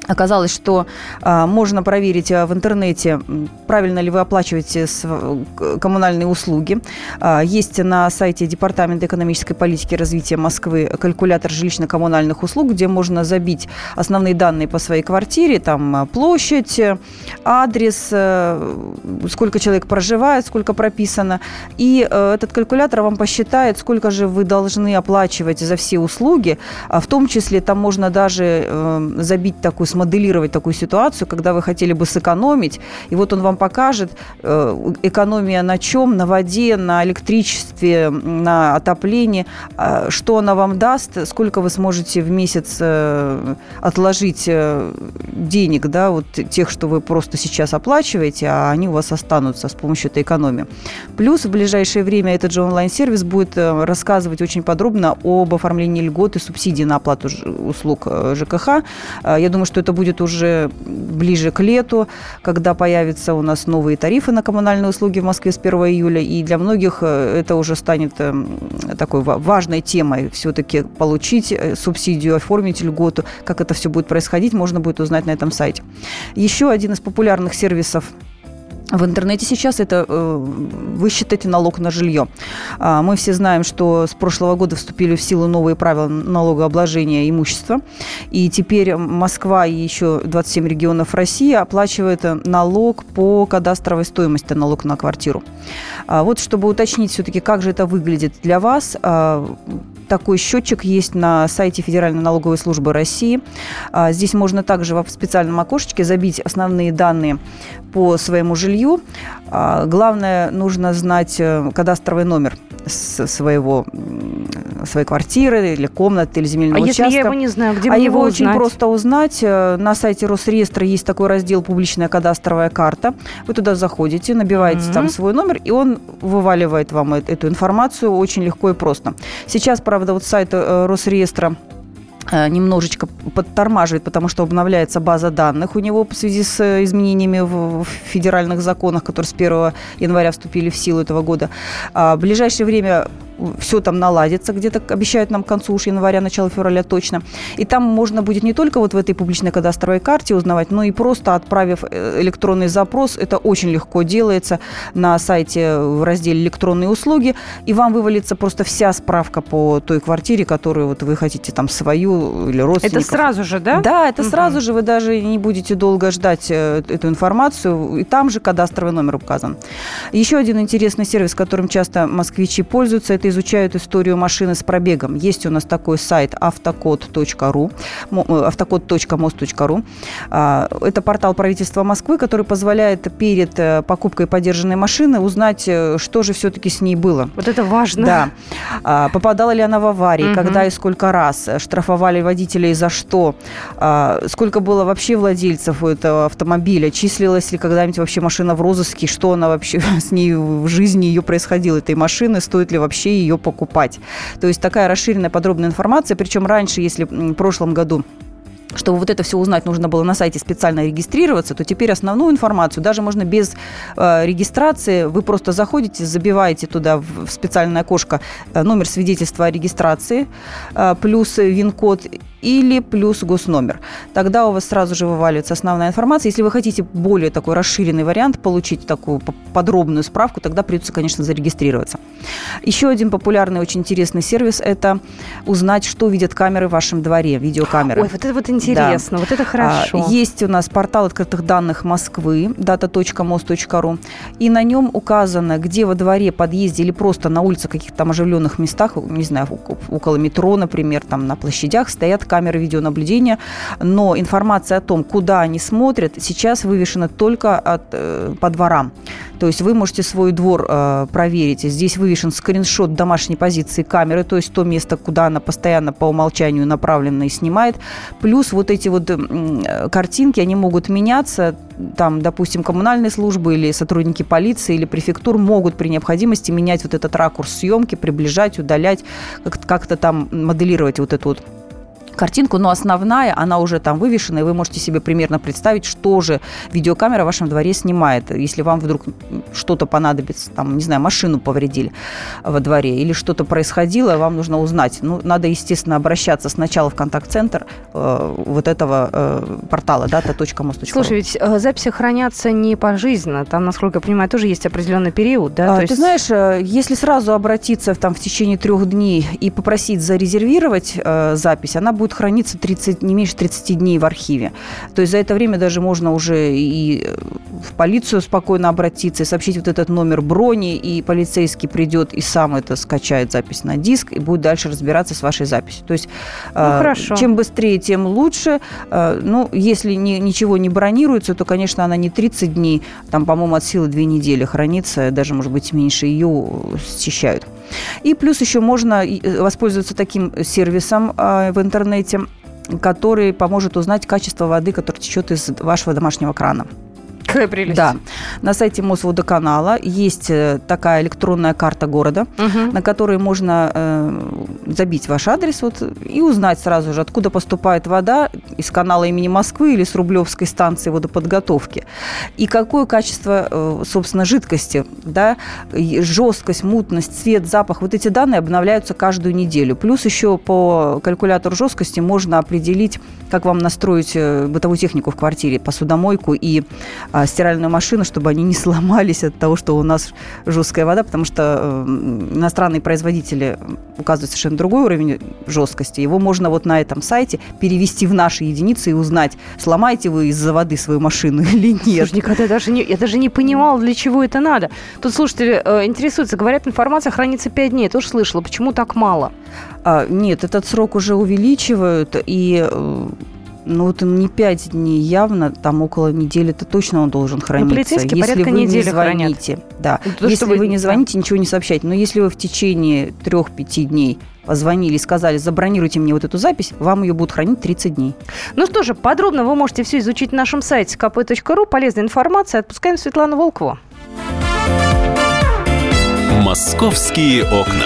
Speaker 8: Оказалось, что а, можно проверить а, в интернете, правильно ли вы оплачиваете коммунальные услуги. А, есть на сайте Департамента экономической политики и развития Москвы калькулятор жилищно-коммунальных услуг, где можно забить основные данные по своей квартире, там площадь, адрес, а, сколько человек проживает, сколько прописано. И а, этот калькулятор вам посчитает, сколько же вы должны оплачивать за все услуги. В том числе там можно даже а, забить такую смоделировать такую ситуацию, когда вы хотели бы сэкономить, и вот он вам покажет э, экономия на чем, на воде, на электричестве, на отоплении, а, что она вам даст, сколько вы сможете в месяц э, отложить э, денег, да, вот тех, что вы просто сейчас оплачиваете, а они у вас останутся с помощью этой экономии. Плюс в ближайшее время этот же онлайн-сервис будет рассказывать очень подробно об оформлении льгот и субсидий на оплату услуг ЖКХ. Я думаю, что это будет уже ближе к лету, когда появятся у нас новые тарифы на коммунальные услуги в Москве с 1 июля. И для многих э, это уже станет эм, такой важной темой. Все-таки получить э, субсидию, оформить льготу. Как это все будет происходить, можно будет узнать на этом сайте. Еще один из популярных сервисов в интернете сейчас это э, вы считаете налог на жилье. А, мы все знаем, что с прошлого года вступили в силу новые правила налогообложения имущества. И теперь Москва и еще 27 регионов России оплачивают налог по кадастровой стоимости, налог на квартиру. А вот чтобы уточнить все-таки, как же это выглядит для вас, а, такой счетчик есть на сайте Федеральной налоговой службы России. А, здесь можно также в специальном окошечке забить основные данные по своему жилью. А, главное, нужно знать э, кадастровый номер своего, своей квартиры или комнаты или земельного
Speaker 1: а
Speaker 8: участка.
Speaker 1: если я его не знаю, где
Speaker 8: а
Speaker 1: мне
Speaker 8: его
Speaker 1: узнать?
Speaker 8: очень просто узнать. Э, на сайте Росреестра есть такой раздел «Публичная кадастровая карта». Вы туда заходите, набиваете mm-hmm. там свой номер, и он вываливает вам эту информацию очень легко и просто. Сейчас, правда, вот сайт э, Росреестра Э, немножечко подтормаживает, потому что обновляется база данных у него в связи с э, изменениями в федеральных законах, которые с 1 января вступили в силу этого года. А в ближайшее время все там наладится, где-то обещают нам к концу уж января, начало февраля точно. И там можно будет не только вот в этой публичной кадастровой карте узнавать, но и просто отправив э, электронный запрос, это очень легко делается на сайте в разделе «Электронные услуги», и вам вывалится просто вся справка по той квартире, которую вот вы хотите там свою или родственников.
Speaker 1: Это сразу же, да?
Speaker 8: Да, это угу. сразу же, вы даже не будете долго ждать э, эту информацию, и там же кадастровый номер указан. Еще один интересный сервис, которым часто москвичи пользуются, это изучают историю машины с пробегом. Есть у нас такой сайт автокод.ру, автокод.мост.ру. А, это портал правительства Москвы, который позволяет перед э, покупкой подержанной машины узнать, э, что же все-таки с ней было.
Speaker 1: Вот это важно.
Speaker 8: Да. А, попадала ли она в аварии, угу. когда и сколько раз, штрафовали водителей за что, а, сколько было вообще владельцев у этого автомобиля, числилась ли когда-нибудь вообще машина в розыске, что она вообще с ней в жизни ее происходило, этой машины, стоит ли вообще ее покупать. То есть такая расширенная подробная информация, причем раньше, если в прошлом году чтобы вот это все узнать, нужно было на сайте специально регистрироваться, то теперь основную информацию, даже можно без э, регистрации, вы просто заходите, забиваете туда в специальное окошко э, номер свидетельства о регистрации, э, плюс ВИН-код или плюс госномер. Тогда у вас сразу же вываливается основная информация. Если вы хотите более такой расширенный вариант, получить такую подробную справку, тогда придется, конечно, зарегистрироваться. Еще один популярный, очень интересный сервис – это узнать, что видят камеры в вашем дворе, видеокамеры.
Speaker 1: Ой, вот это вот интересно, да. вот это хорошо.
Speaker 8: А, есть у нас портал открытых данных Москвы, data.mos.ru, и на нем указано, где во дворе, подъезде или просто на улице каких-то там оживленных местах, не знаю, около метро, например, там на площадях стоят камеры видеонаблюдения, но информация о том, куда они смотрят, сейчас вывешена только от, э, по дворам. То есть вы можете свой двор э, проверить. Здесь вывешен скриншот домашней позиции камеры, то есть то место, куда она постоянно по умолчанию направлена и снимает. Плюс вот эти вот э, картинки, они могут меняться. Там, допустим, коммунальные службы или сотрудники полиции или префектур могут при необходимости менять вот этот ракурс съемки, приближать, удалять, как-то там моделировать вот эту вот картинку, но основная, она уже там вывешена, и вы можете себе примерно представить, что же видеокамера в вашем дворе снимает. Если вам вдруг что-то понадобится, там, не знаю, машину повредили во дворе или что-то происходило, вам нужно узнать. Ну, надо, естественно, обращаться сначала в контакт-центр э, вот этого э, портала, data.mos.ru.
Speaker 1: Слушай, ведь э, записи хранятся не пожизненно, там, насколько я понимаю, тоже есть определенный период, да?
Speaker 8: А, То есть... Ты знаешь, э, если сразу обратиться там в течение трех дней и попросить зарезервировать э, запись, она будет храниться 30, не меньше 30 дней в архиве. То есть за это время даже можно уже и э, в полицию спокойно обратиться и сообщить вот этот номер брони, и полицейский придет и сам это скачает запись на диск и будет дальше разбираться с вашей записью. То есть ну, э, хорошо. чем быстрее, тем лучше. Э, ну, если ни, ничего не бронируется, то, конечно, она не 30 дней, там, по-моему, от силы 2 недели хранится, даже, может быть, меньше ее счищают. И плюс еще можно э, воспользоваться таким сервисом э, в интернете, который поможет узнать качество воды, которая течет из вашего домашнего крана.
Speaker 1: Какая прелесть.
Speaker 8: Да. На сайте Мосводоканала есть э, такая электронная карта города, угу. на которой можно э, забить ваш адрес вот, и узнать сразу же, откуда поступает вода из канала имени Москвы или с Рублевской станции водоподготовки. И какое качество, э, собственно, жидкости, да, жесткость, мутность, цвет, запах. Вот эти данные обновляются каждую неделю. Плюс еще по калькулятору жесткости можно определить, как вам настроить э, бытовую технику в квартире, посудомойку и а, стиральную машину, чтобы они не сломались от того, что у нас жесткая вода, потому что э, иностранные производители указывают совершенно другой уровень жесткости. Его можно вот на этом сайте перевести в наши единицы и узнать, сломаете вы из-за воды свою машину или нет.
Speaker 1: Слушай, никогда даже не, я даже не понимала, для чего это надо. Тут слушатели э, интересуются, говорят, информация хранится 5 дней. Я тоже слышала, почему так мало?
Speaker 8: А, нет, этот срок уже увеличивают, и э, ну, вот не пять дней явно, там около недели это точно он должен ну, храниться.
Speaker 1: Ну, если вы не звоните.
Speaker 8: Хранят. Да. То, если вы, вы не звоните, ничего не сообщайте. Но если вы в течение трех-пяти дней позвонили и сказали, забронируйте мне вот эту запись, вам ее будут хранить 30 дней.
Speaker 1: Ну что же, подробно вы можете все изучить на нашем сайте kp.ru. Полезная информация. Отпускаем Светлану Волкову.
Speaker 4: «Московские окна».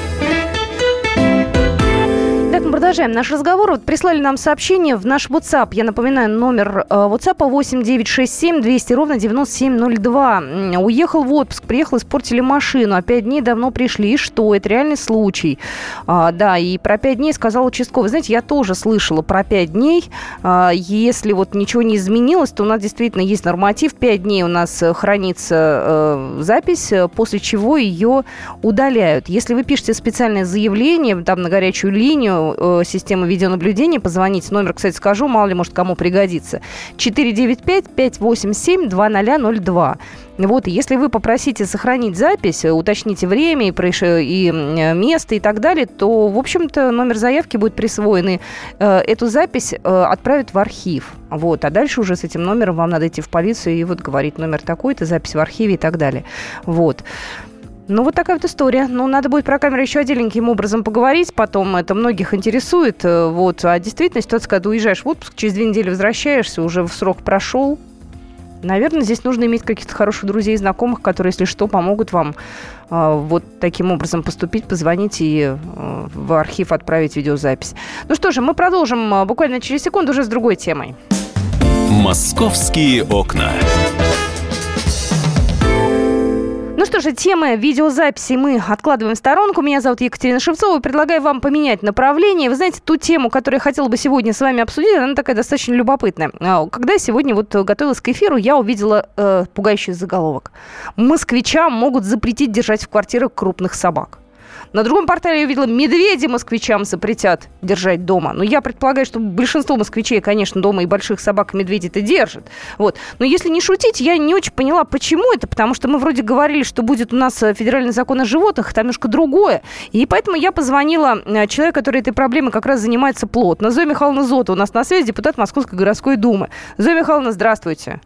Speaker 1: Продолжаем наш разговор. Вот прислали нам сообщение в наш WhatsApp. Я напоминаю, номер э, WhatsApp 8967 200 ровно 9702. Уехал в отпуск, приехал, испортили машину. А пять дней давно пришли. И что? Это реальный случай. А, да, и про пять дней сказал участковый. Знаете, я тоже слышала про пять дней. А, если вот ничего не изменилось, то у нас действительно есть норматив. Пять дней у нас э, хранится э, запись, э, после чего ее удаляют. Если вы пишете специальное заявление там на горячую линию, системы видеонаблюдения, позвоните. Номер, кстати, скажу, мало ли, может, кому пригодится. 495-587-2002. Вот, если вы попросите сохранить запись, уточните время и, проиш... и место и так далее, то, в общем-то, номер заявки будет присвоен, и э, эту запись э, отправят в архив. Вот, а дальше уже с этим номером вам надо идти в полицию и вот говорить номер такой-то, запись в архиве и так далее. Вот. Ну, вот такая вот история. Ну, надо будет про камеру еще отдельненьким образом поговорить потом. Это многих интересует. Э, вот. А действительно, ситуация, когда уезжаешь в отпуск, через две недели возвращаешься, уже в срок прошел, Наверное, здесь нужно иметь каких-то хороших друзей и знакомых, которые, если что, помогут вам э, вот таким образом поступить, позвонить и э, в архив отправить видеозапись. Ну что же, мы продолжим буквально через секунду уже с другой темой.
Speaker 4: «Московские окна».
Speaker 1: Ну что же, темы видеозаписи мы откладываем в сторонку. Меня зовут Екатерина Шевцова. Предлагаю вам поменять направление. Вы знаете, ту тему, которую я хотела бы сегодня с вами обсудить, она такая достаточно любопытная. А, когда я сегодня вот готовилась к эфиру, я увидела э, пугающий заголовок. Москвичам могут запретить держать в квартирах крупных собак. На другом портале я увидела, медведи москвичам запретят держать дома. Но я предполагаю, что большинство москвичей, конечно, дома и больших собак и медведей-то держат. Вот. Но если не шутить, я не очень поняла, почему это, потому что мы вроде говорили, что будет у нас э, федеральный закон о животных, там немножко другое. И поэтому я позвонила э, человеку, который этой проблемой как раз занимается плотно. Зоя Михайловна Зота у нас на связи, депутат Московской городской думы. Зоя Михайловна, здравствуйте.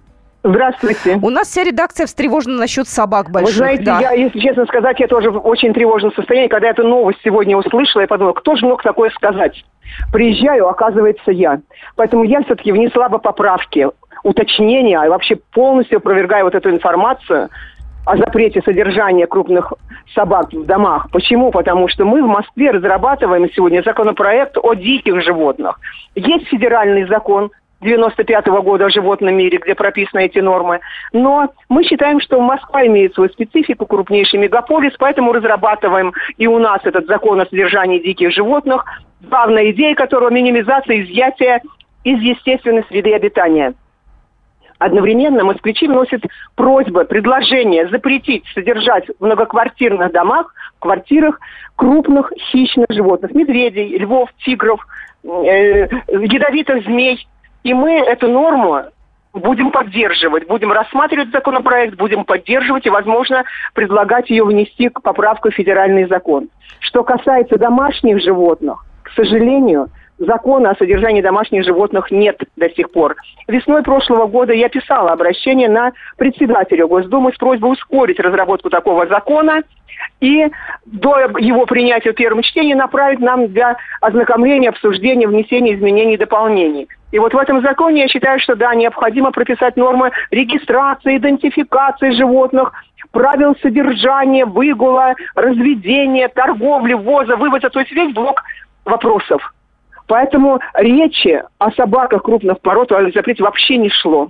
Speaker 9: Здравствуйте.
Speaker 1: У нас вся редакция встревожена насчет собак больших.
Speaker 9: Вы знаете,
Speaker 1: да.
Speaker 9: я, если честно сказать, я тоже в очень тревожном состоянии. Когда эту новость сегодня услышала, я подумала, кто же мог такое сказать? Приезжаю, оказывается, я. Поэтому я все-таки внесла бы поправки, уточнения, и вообще полностью опровергаю вот эту информацию о запрете содержания крупных собак в домах. Почему? Потому что мы в Москве разрабатываем сегодня законопроект о диких животных. Есть федеральный закон 95 -го года о животном мире, где прописаны эти нормы. Но мы считаем, что Москва имеет свою специфику, крупнейший мегаполис, поэтому разрабатываем и у нас этот закон о содержании диких животных, главная идея которого минимизация изъятия из естественной среды обитания. Одновременно москвичи вносят просьбы, предложения запретить содержать в многоквартирных домах, в квартирах крупных хищных животных, медведей, львов, тигров, э, ядовитых змей, и мы эту норму будем поддерживать, будем рассматривать законопроект, будем поддерживать и, возможно, предлагать ее внести к поправку в федеральный закон. Что касается домашних животных, к сожалению, закона о содержании домашних животных нет до сих пор. Весной прошлого года я писала обращение на председателя Госдумы с просьбой ускорить разработку такого закона и до его принятия в первом чтении направить нам для ознакомления, обсуждения, внесения изменений и дополнений. И вот в этом законе я считаю, что да, необходимо прописать нормы регистрации, идентификации животных, правил содержания, выгула, разведения, торговли, ввоза, вывоза, то есть весь блок вопросов. Поэтому речи о собаках крупных пород запрете вообще не шло.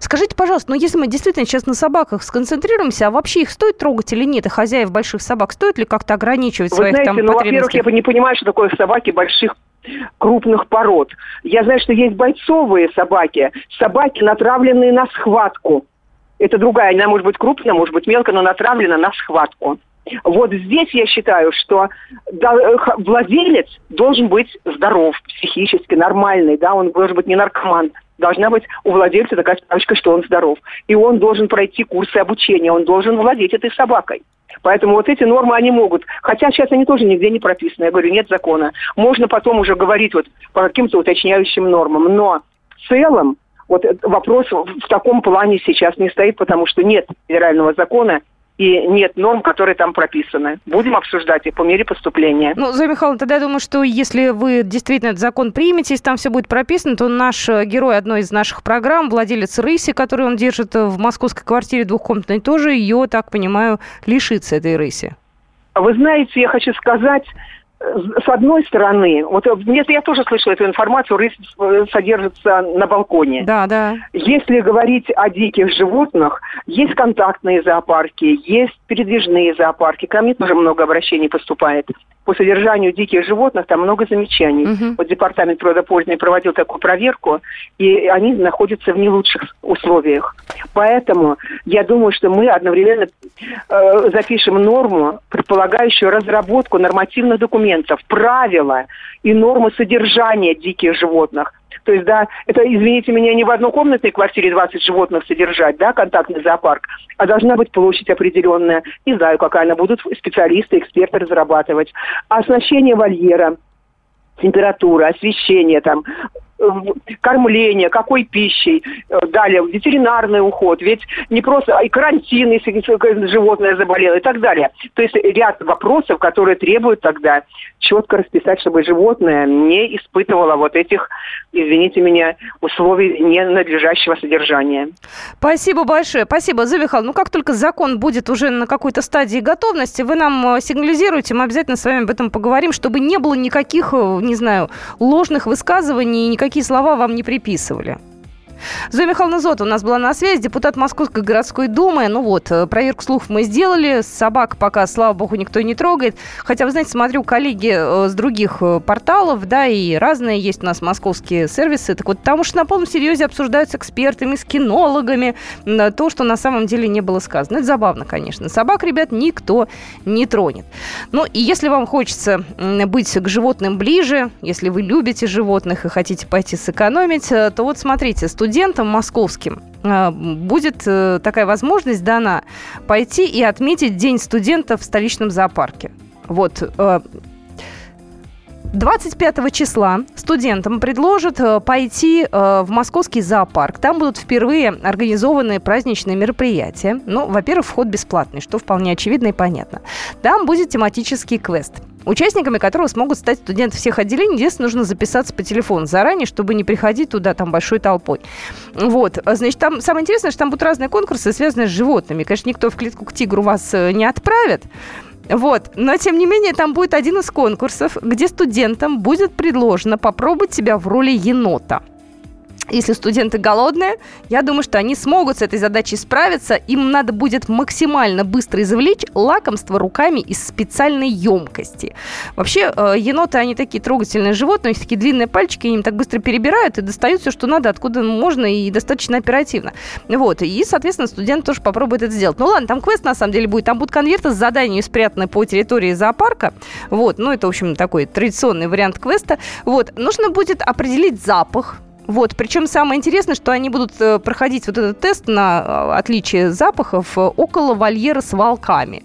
Speaker 1: Скажите, пожалуйста, ну если мы действительно сейчас на собаках сконцентрируемся, а вообще их стоит трогать или нет, и хозяев больших собак стоит ли как-то ограничивать
Speaker 9: Вы
Speaker 1: своих
Speaker 9: знаете,
Speaker 1: там
Speaker 9: ну,
Speaker 1: потребностей?
Speaker 9: во-первых, я не понимаю, что такое собаки больших крупных пород. Я знаю, что есть бойцовые собаки, собаки, натравленные на схватку. Это другая, она может быть крупная, может быть мелкая, но натравлена на схватку. Вот здесь я считаю, что владелец должен быть здоров, психически нормальный, да, он должен быть не наркоман. Должна быть у владельца такая справочка, что он здоров. И он должен пройти курсы обучения, он должен владеть этой собакой. Поэтому вот эти нормы они могут. Хотя сейчас они тоже нигде не прописаны. Я говорю, нет закона. Можно потом уже говорить вот по каким-то уточняющим нормам. Но в целом вот вопрос в таком плане сейчас не стоит, потому что нет федерального закона, и нет норм, которые там прописаны. Будем обсуждать их по мере поступления.
Speaker 1: Ну, Зоя Михайловна, тогда я думаю, что если вы действительно этот закон примете, если там все будет прописано, то наш э, герой одной из наших программ, владелец рыси, который он держит в московской квартире двухкомнатной, тоже ее, так понимаю, лишится этой рыси.
Speaker 9: Вы знаете, я хочу сказать, с одной стороны, вот нет, я тоже слышала эту информацию, рысь э, содержится на балконе.
Speaker 1: Да, да.
Speaker 9: Если говорить о диких животных, есть контактные зоопарки, есть передвижные зоопарки. Ко мне тоже много обращений поступает. По содержанию диких животных там много замечаний.
Speaker 1: Мгм.
Speaker 9: Вот департамент природопользования проводил такую проверку, и они находятся в не лучших условиях. Поэтому я думаю, что мы одновременно э, запишем норму, предполагающую разработку нормативных документов, правила и нормы содержания диких животных. То есть, да, это, извините меня, не в однокомнатной квартире 20 животных содержать, да, контактный зоопарк, а должна быть площадь определенная. Не знаю, какая она, будут специалисты, эксперты разрабатывать. Оснащение вольера, температура, освещение, там, кормление, какой пищей, э, далее ветеринарный уход, ведь не просто, а и карантин, если животное заболело и так далее. То есть ряд вопросов, которые требуют тогда четко расписать, чтобы животное не испытывало вот этих, извините меня, условий ненадлежащего содержания.
Speaker 1: Спасибо большое. Спасибо, Михайловна. Ну, как только закон будет уже на какой-то стадии готовности, вы нам э, сигнализируете, мы обязательно с вами об этом поговорим, чтобы не было никаких, э, не знаю, ложных высказываний и никакие слова вам не приписывали. Зоя Михайловна Зота у нас была на связи, депутат Московской городской думы. Ну вот, э, проверку слухов мы сделали. Собак пока, слава богу, никто не трогает. Хотя, вы знаете, смотрю, коллеги э, с других э, порталов, да, и разные есть у нас московские сервисы. Так вот, потому что на полном серьезе обсуждают с экспертами, с кинологами то, что на самом деле не было сказано. Это забавно, конечно. Собак, ребят, никто не тронет. Ну, и если вам хочется быть к животным ближе, если вы любите животных и хотите пойти сэкономить, то вот смотрите, студентам московским э, будет э, такая возможность дана пойти и отметить День студента в столичном зоопарке. Вот. э, 25 числа студентам предложат э, пойти э, в московский зоопарк. Там будут впервые организованы праздничные мероприятия. Ну, во-первых, вход бесплатный, что вполне очевидно и понятно. Там будет тематический квест участниками которого смогут стать студенты всех отделений. Единственное, нужно записаться по телефону заранее, чтобы не приходить туда там большой толпой. Вот. Значит, там самое интересное, что там будут разные конкурсы, связанные с животными. Конечно, никто в клетку к тигру вас э, не отправит. Вот. Но, тем не менее, там будет один из конкурсов, где студентам будет предложено попробовать себя в роли енота. Если студенты голодные, я думаю, что они смогут с этой задачей справиться. Им надо будет максимально быстро извлечь лакомство руками из специальной емкости. Вообще, э, еноты, они такие трогательные животные, у них такие длинные пальчики, они им так быстро перебирают и достают все, что надо, откуда можно и достаточно оперативно. Вот. И, соответственно, студент тоже попробует это сделать. Ну ладно, там квест на самом деле будет. Там будут конверты с заданиями, спрятанные по территории зоопарка. Вот. Ну, это, в общем, такой традиционный вариант квеста. Вот. Нужно будет определить запах вот, причем самое интересное, что они будут э, проходить вот этот тест на э, отличие запахов э, около вольера с волками.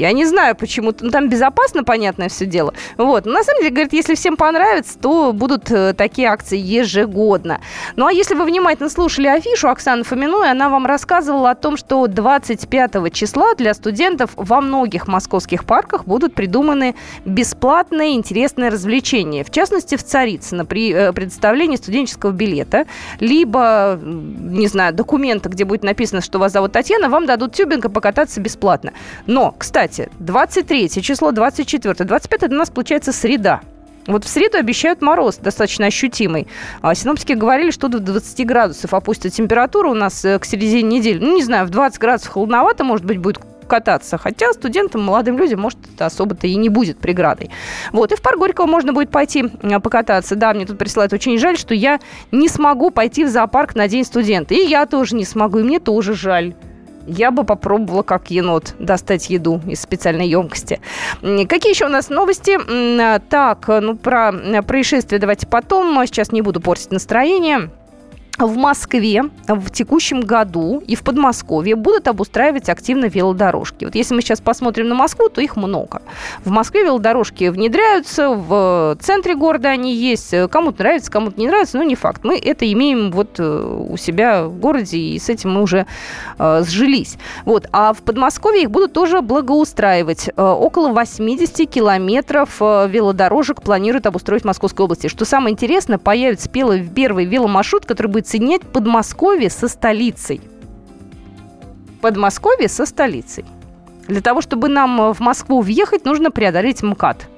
Speaker 1: Я не знаю, почему. Ну, там безопасно, понятное все дело. Вот. Но на самом деле, говорит, если всем понравится, то будут э, такие акции ежегодно. Ну, а если вы внимательно слушали афишу Оксаны Фоминой, она вам рассказывала о том, что 25 числа для студентов во многих московских парках будут придуманы бесплатные интересные развлечения. В частности, в Царицыно при э, представлении студенческого билета, либо, не знаю, документа, где будет написано, что вас зовут Татьяна, вам дадут тюбинг и покататься бесплатно. Но, кстати, 23 число, 24, 25 это у нас получается среда. Вот в среду обещают мороз достаточно ощутимый. А синоптики говорили, что до 20 градусов опустит температура у нас э, к середине недели. Ну, не знаю, в 20 градусов холодновато, может быть, будет кататься. Хотя студентам, молодым людям, может, это особо-то и не будет преградой. Вот. И в парк Горького можно будет пойти э, покататься. Да, мне тут присылают очень жаль, что я не смогу пойти в зоопарк на День студента. И я тоже не смогу, и мне тоже жаль. Я бы попробовала, как енот, достать еду из специальной емкости. Какие еще у нас новости? А, Так, ну про э, происшествие давайте потом. Сейчас не буду портить настроение. В Москве в текущем году и в Подмосковье будут обустраивать активно велодорожки. Вот если мы сейчас посмотрим на Москву, то их много. В Москве велодорожки внедряются, в центре города они есть. Кому-то нравится, кому-то не нравится, но не факт. Мы это имеем вот э, у себя в городе, и с этим мы уже э, сжились. Вот. А в Подмосковье их будут тоже благоустраивать. Э, около 80 километров э, велодорожек планируют обустроить в Московской области. Что самое интересное, появится первый, веломаршрут, который будет соединять Подмосковье со столицей. Подмосковье со столицей. Для того, чтобы нам э, в Москву въехать, нужно преодолеть МКАД.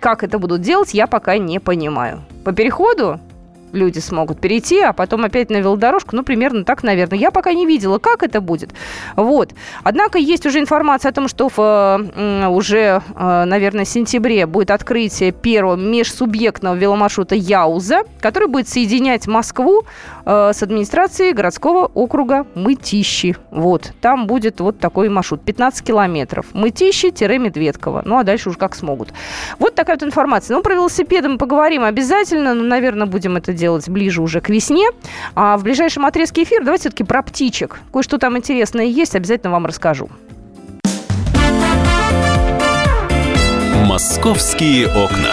Speaker 1: Как это будут делать, я пока не понимаю. По переходу люди смогут перейти, а потом опять на велодорожку. Ну, примерно так, наверное. Я пока не видела, как это будет. Вот. Однако есть уже информация о том, что в, э, уже, э, наверное, в сентябре будет открытие первого межсубъектного веломаршрута Яуза, который будет соединять Москву э, с администрацией городского округа Мытищи. Вот. Там будет вот такой маршрут. 15 километров. Мытищи-Медведково. Ну, а дальше уже как смогут. Вот такая вот информация. Ну, про велосипеды мы поговорим обязательно. Ну, наверное, будем это делать ближе уже к весне. А в ближайшем отрезке эфира давайте все-таки про птичек. Кое-что там интересное есть, обязательно вам расскажу.
Speaker 4: Московские окна.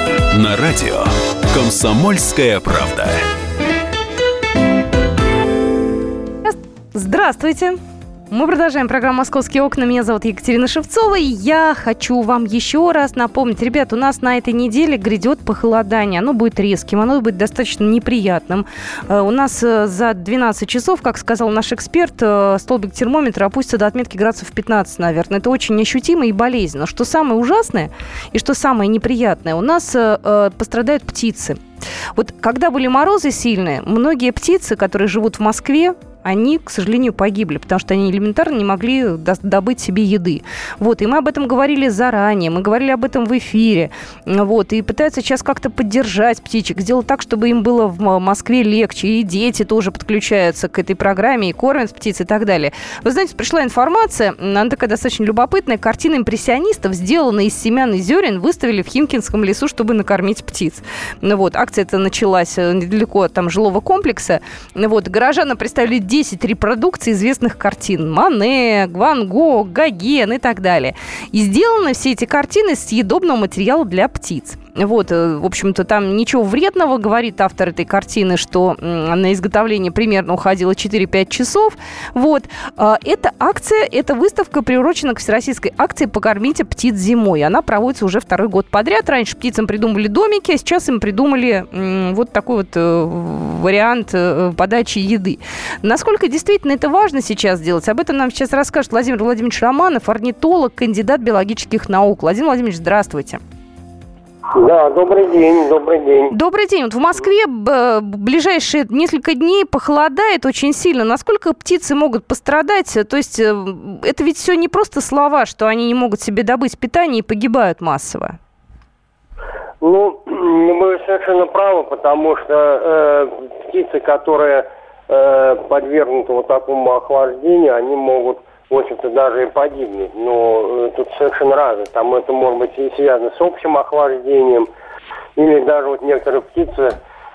Speaker 4: На радио «Комсомольская правда».
Speaker 1: Здравствуйте! Мы продолжаем программу «Московские окна». Меня зовут Екатерина Шевцова. И я хочу вам еще раз напомнить. Ребят, у нас на этой неделе грядет похолодание. Оно будет резким, оно будет достаточно неприятным. Э, у нас э, за 12 часов, как сказал наш эксперт, э, столбик термометра опустится до отметки градусов 15, наверное. Это очень ощутимо и болезненно. Что самое ужасное и что самое неприятное, у нас пострадают птицы. Вот когда были морозы сильные, многие птицы, которые живут в Москве, они, к сожалению, погибли, потому что они элементарно не могли добыть себе еды. Вот, и мы об этом говорили заранее, мы говорили об этом в эфире, вот, и пытаются сейчас как-то поддержать птичек, сделать так, чтобы им было в Москве легче, и дети тоже подключаются к этой программе, и кормят птиц и так далее. Вы знаете, пришла информация, она такая достаточно любопытная, картина импрессионистов, сделанная из семян и зерен, выставили в Химкинском лесу, чтобы накормить птиц. Ну вот, акция эта началась э, недалеко от там жилого комплекса, вот, горожанам представили 10 репродукций известных картин. Мане, Ван Гог, Гоген и так далее. И сделаны все эти картины из съедобного материала для птиц. Вот, э, в общем-то, там ничего вредного, говорит автор этой картины, что на изготовление примерно уходило 4-5 часов. Вот. А, эта акция, эта выставка приурочена к всероссийской акции «Покормите птиц зимой». Она проводится уже второй год подряд. Раньше птицам придумали домики, а сейчас им придумали вот такой вот э, вариант э, подачи еды. Насколько действительно это важно сейчас делать, об этом нам сейчас расскажет Владимир Владимирович Романов, орнитолог, кандидат биологических наук. Владимир Владимирович, здравствуйте.
Speaker 10: Да, добрый день, добрый день.
Speaker 1: Добрый день. Вот в Москве ближайшие несколько дней похолодает очень сильно. Насколько птицы могут пострадать? То есть э, это ведь все не просто слова, что они не могут себе добыть питание и погибают массово.
Speaker 10: Ну, вы совершенно правы, потому что э, птицы, которые э, подвергнуты вот такому охлаждению, они могут в общем-то, даже и погибнет. Но э, тут совершенно разное. Там это может быть и связано с общим охлаждением, или даже вот некоторые птицы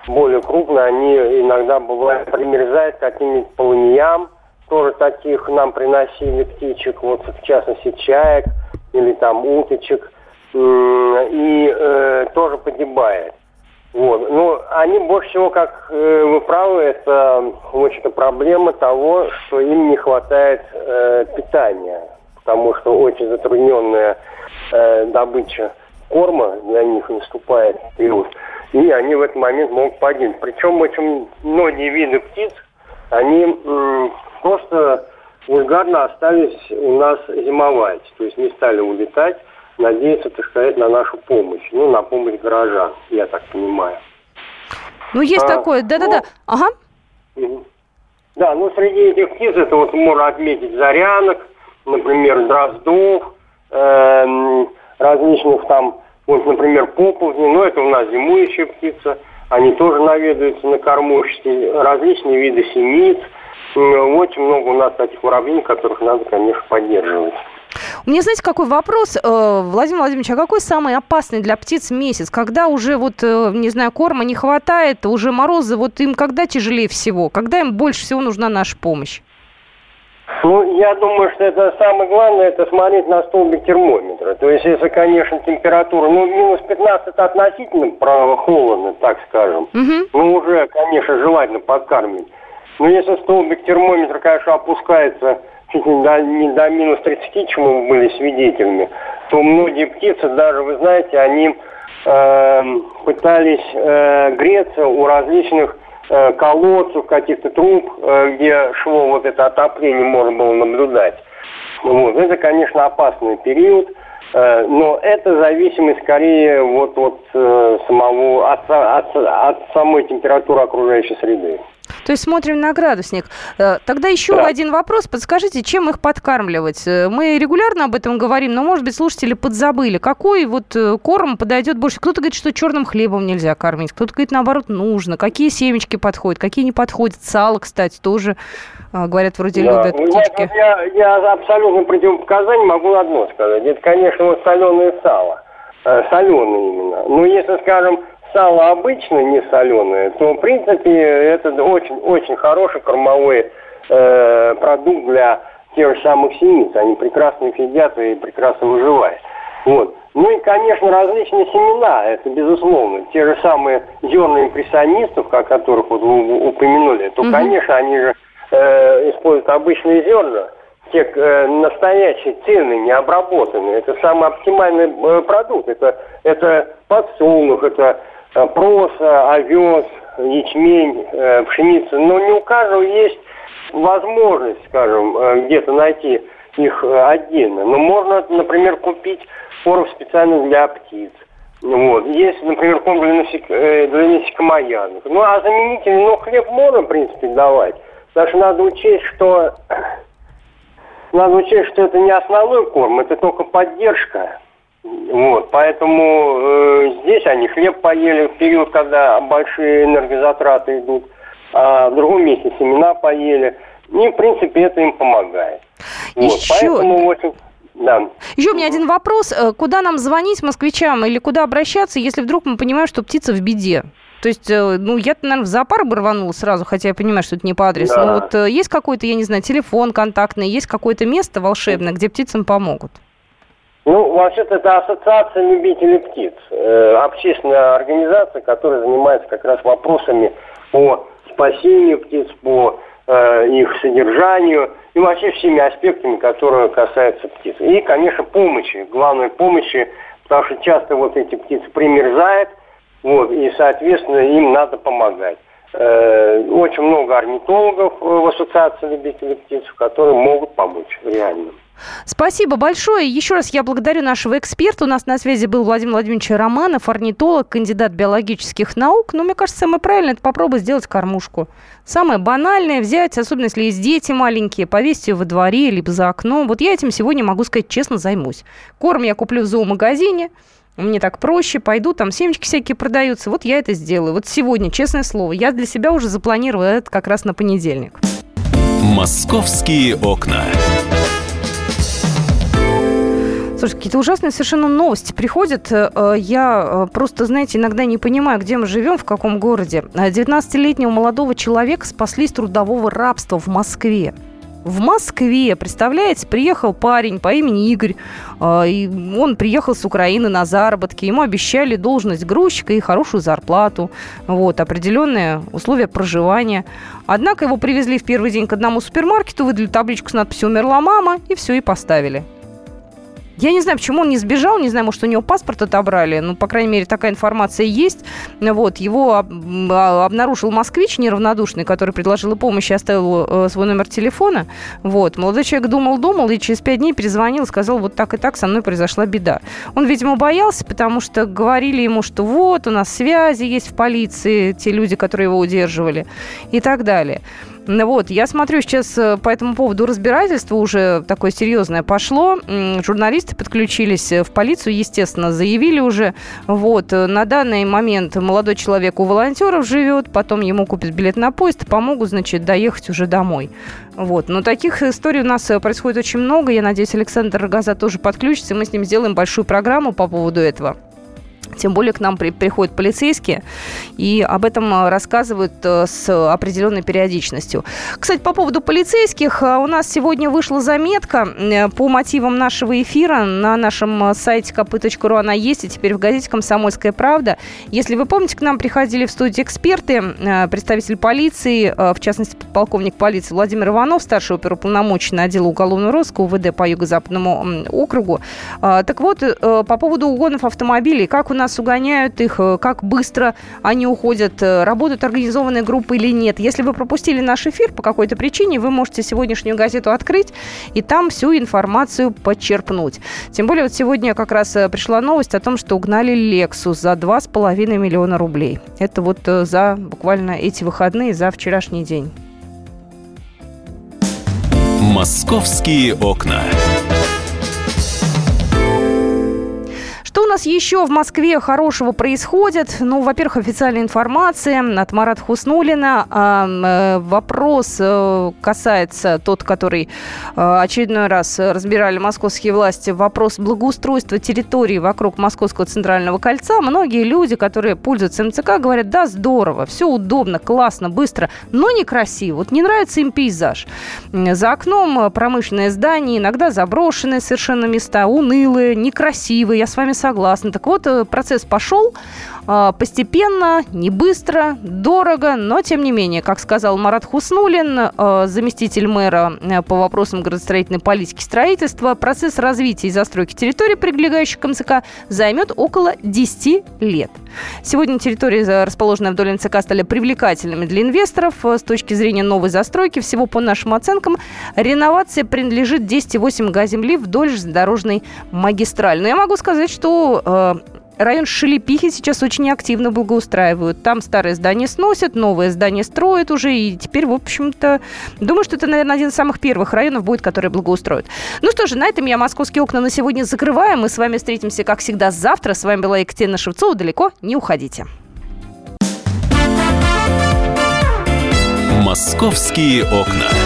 Speaker 10: более крупные, они иногда бывают примерзают к каким-нибудь полыньям, тоже таких нам приносили птичек, вот в частности чаек или там уточек, и э, тоже погибает. Вот. Ну, они больше всего, как э, вы правы, это, в общем-то, проблема того, что им не хватает э, питания, потому что очень затрудненная э, добыча корма для них наступает период, и они в этот момент могут погибнуть. Причем очень многие виды птиц, они э, просто вульгарно остались у нас зимовать, то есть не стали улетать, надеяться, так сказать, на нашу помощь, ну, на помощь горожан, я так понимаю.
Speaker 1: Ну, есть а, такое, да-да-да, ну, ага.
Speaker 10: Да, ну, среди этих птиц это вот можно отметить зарянок, например, дроздов, э, различных там, вот, например, поползни, ну, это у нас зимующая птица, они тоже наведываются на кормушки, различные виды синиц, очень много у нас таких воробьев, которых надо, конечно, поддерживать.
Speaker 1: Меня, знаете, какой вопрос, э, Владимир Владимирович, а какой самый опасный для птиц месяц? Когда уже, вот, э, не знаю, корма не хватает, уже морозы, вот им когда тяжелее всего? Когда им больше всего нужна наша помощь?
Speaker 10: Ну, я думаю, что это самое главное, это смотреть на столбик термометра. То есть, если, конечно, температура, ну, минус 15 это относительно холодно, так скажем.
Speaker 1: Угу.
Speaker 10: Ну, уже, конечно, желательно подкармливать. Но если столбик термометра, конечно, опускается чуть не до, не до минус 30, чему мы были свидетелями, то многие птицы, даже, вы знаете, они э, пытались э, греться у различных э, колодцев, каких-то труб, э, где шло вот это отопление, можно было наблюдать. Вот. Это, конечно, опасный период, э, но это зависимость скорее вот от э, самого, от, от, от самой температуры окружающей среды.
Speaker 1: То есть смотрим на градусник. Э, тогда еще да. один вопрос. Подскажите, чем их подкармливать? Э, мы регулярно об этом говорим, но, может быть, слушатели подзабыли. Какой вот э, корм подойдет больше? Кто-то говорит, что черным хлебом нельзя кормить, кто-то говорит, наоборот, нужно. Какие семечки подходят, какие не подходят? Сало, кстати, тоже, говорят, вроде да. любят птички.
Speaker 10: Я, я абсолютно противопоказание могу одно сказать. Это, конечно, вот соленое сало. Соленое именно. Но если, скажем, сало обычно не соленое, то, в принципе, это очень-очень хороший кормовой э, продукт для тех же самых синиц. Они прекрасно их едят и прекрасно выживают. Вот. Ну и, конечно, различные семена, это безусловно. Те же самые зерна импрессионистов, о которых вот вы упомянули, то, угу. конечно, они же э, используют обычные зерна, те э, настоящие, цельные, необработанные. Это самый оптимальный э, продукт. Это, это подсолнух, это проса, овес, ячмень, э, пшеница. Но не у каждого есть возможность, скажем, э, где-то найти их отдельно. Но можно, например, купить корм специально для птиц. Вот. Есть, например, корм для, насек... для насекомоядных. Ну, а заменитель, ну, хлеб можно, в принципе, давать. Даже надо учесть, что надо учесть, что это не основной корм, это только поддержка. Вот, поэтому э, здесь они хлеб поели в период, когда большие энергозатраты идут, а в другом месте семена поели. И, в принципе, это им помогает.
Speaker 1: Вот, Еще... поэтому очень... Да. Еще у меня один вопрос. Э, куда нам звонить москвичам или куда обращаться, если вдруг мы понимаем, что птица в беде? То есть, э, ну, я, наверное, в зоопарк бы рванула сразу, хотя я понимаю, что это не по адресу. Да. Но вот э, есть какой-то, я не знаю, телефон контактный, есть какое-то место волшебное, где птицам помогут?
Speaker 10: Ну, вообще-то это ассоциация любителей птиц, э, общественная организация, которая занимается как раз вопросами по спасению птиц, по э, их содержанию и вообще всеми аспектами, которые касаются птиц. И, конечно, помощи, главной помощи, потому что часто вот эти птицы примерзают, вот, и, соответственно, им надо помогать. Э, очень много орнитологов в ассоциации любителей птиц, которые могут помочь реально.
Speaker 1: Спасибо большое. Еще раз я благодарю нашего эксперта. У нас на связи был Владимир Владимирович Романов, орнитолог, кандидат биологических наук. Но мне кажется, самое правильное – это попробовать сделать кормушку. Самое банальное – взять, особенно если есть дети маленькие, повесить ее во дворе, либо за окном. Вот я этим сегодня, могу сказать, честно займусь. Корм я куплю в зоомагазине, мне так проще, пойду, там семечки всякие продаются. Вот я это сделаю. Вот сегодня, честное слово, я для себя уже запланировала это как раз на понедельник.
Speaker 4: «Московские окна».
Speaker 1: Слушай, какие-то ужасные совершенно новости приходят. Э, я э, просто, знаете, иногда не понимаю, где мы живем, в каком городе. 19-летнего молодого человека спасли из трудового рабства в Москве. В Москве, представляете, приехал парень по имени Игорь. Э, и он приехал с Украины на заработки. Ему обещали должность грузчика и хорошую зарплату. Вот, определенные условия проживания. Однако его привезли в первый день к одному супермаркету, выдали табличку с надписью «Умерла мама» и все, и поставили. Я не знаю, почему он не сбежал, не знаю, может, у него паспорт отобрали, ну, по крайней мере, такая информация есть. Вот, его а, обнаружил москвич неравнодушный, который предложил помощь и оставил э, свой номер телефона. Вот, молодой человек думал-думал и через пять дней перезвонил и сказал, вот так и так со мной произошла беда. Он, видимо, боялся, потому что говорили ему, что вот, у нас связи есть в полиции, те люди, которые его удерживали и так далее. Вот, я смотрю сейчас э, по этому поводу разбирательство уже такое серьезное пошло. Журналисты подключились э, в полицию, естественно, заявили уже. Вот, э, на данный момент молодой человек у волонтеров живет, потом ему купят билет на поезд, помогут, значит, доехать уже домой. Вот, но таких историй у нас происходит очень много. Я надеюсь, Александр Рогоза тоже подключится, и мы с ним сделаем большую программу по поводу этого. Тем более к нам при, приходят полицейские и об этом э, рассказывают э, с определенной периодичностью. Кстати, по поводу полицейских, э, у нас сегодня вышла заметка по мотивам нашего эфира на нашем сайте kp.ru. Она есть и теперь в газете «Комсомольская правда». Если вы помните, к нам приходили в студию эксперты, представитель полиции, в частности, полковник полиции Владимир Иванов, старший оперуполномоченный отдела уголовного розыска УВД по Юго-Западному округу. Так вот, по поводу угонов автомобилей, как у нас угоняют их, э, как быстро они уходят, э, работают организованные группы или нет. Если вы пропустили наш эфир по какой-то причине, вы можете сегодняшнюю газету открыть и там всю информацию подчерпнуть. Тем более вот сегодня как раз э, пришла новость о том, что угнали Lexus за 2,5 миллиона рублей. Это вот за буквально эти выходные, за вчерашний день.
Speaker 4: «Московские окна».
Speaker 1: Что у нас еще в Москве хорошего происходит? Ну, во-первых, официальная информация от Марата Хуснулина. Э, вопрос э, касается тот, который э, очередной раз разбирали московские власти. Вопрос благоустройства территории вокруг Московского центрального кольца. Многие люди, которые пользуются МЦК, говорят, да, здорово, все удобно, классно, быстро, но некрасиво. Вот не нравится им пейзаж. За окном промышленное здание, иногда заброшенные совершенно места, унылые, некрасивые. Я с вами согласна согласна. Так вот, э, процесс пошел постепенно, не быстро, дорого, но тем не менее, как сказал Марат Хуснулин, э, заместитель мэра э, по вопросам градостроительной политики строительства, процесс развития и застройки территории, прилегающих к МЦК, займет около 10 лет. Сегодня территории, расположенные вдоль МЦК, стали привлекательными для инвесторов с точки зрения новой застройки. Всего по нашим оценкам, реновация принадлежит 10,8 га земли вдоль железнодорожной магистрали. Но я могу сказать, что э, Район Шелепихи сейчас очень активно благоустраивают. Там старое здание сносят, новое здание строят уже. И теперь, в общем-то, думаю, что это, наверное, один из самых первых районов будет, который благоустроят. Ну что же, на этом я московские окна на сегодня закрываю. Мы с вами встретимся, как всегда, завтра. С вами была Екатерина Шевцова. Далеко не уходите.
Speaker 4: «Московские окна».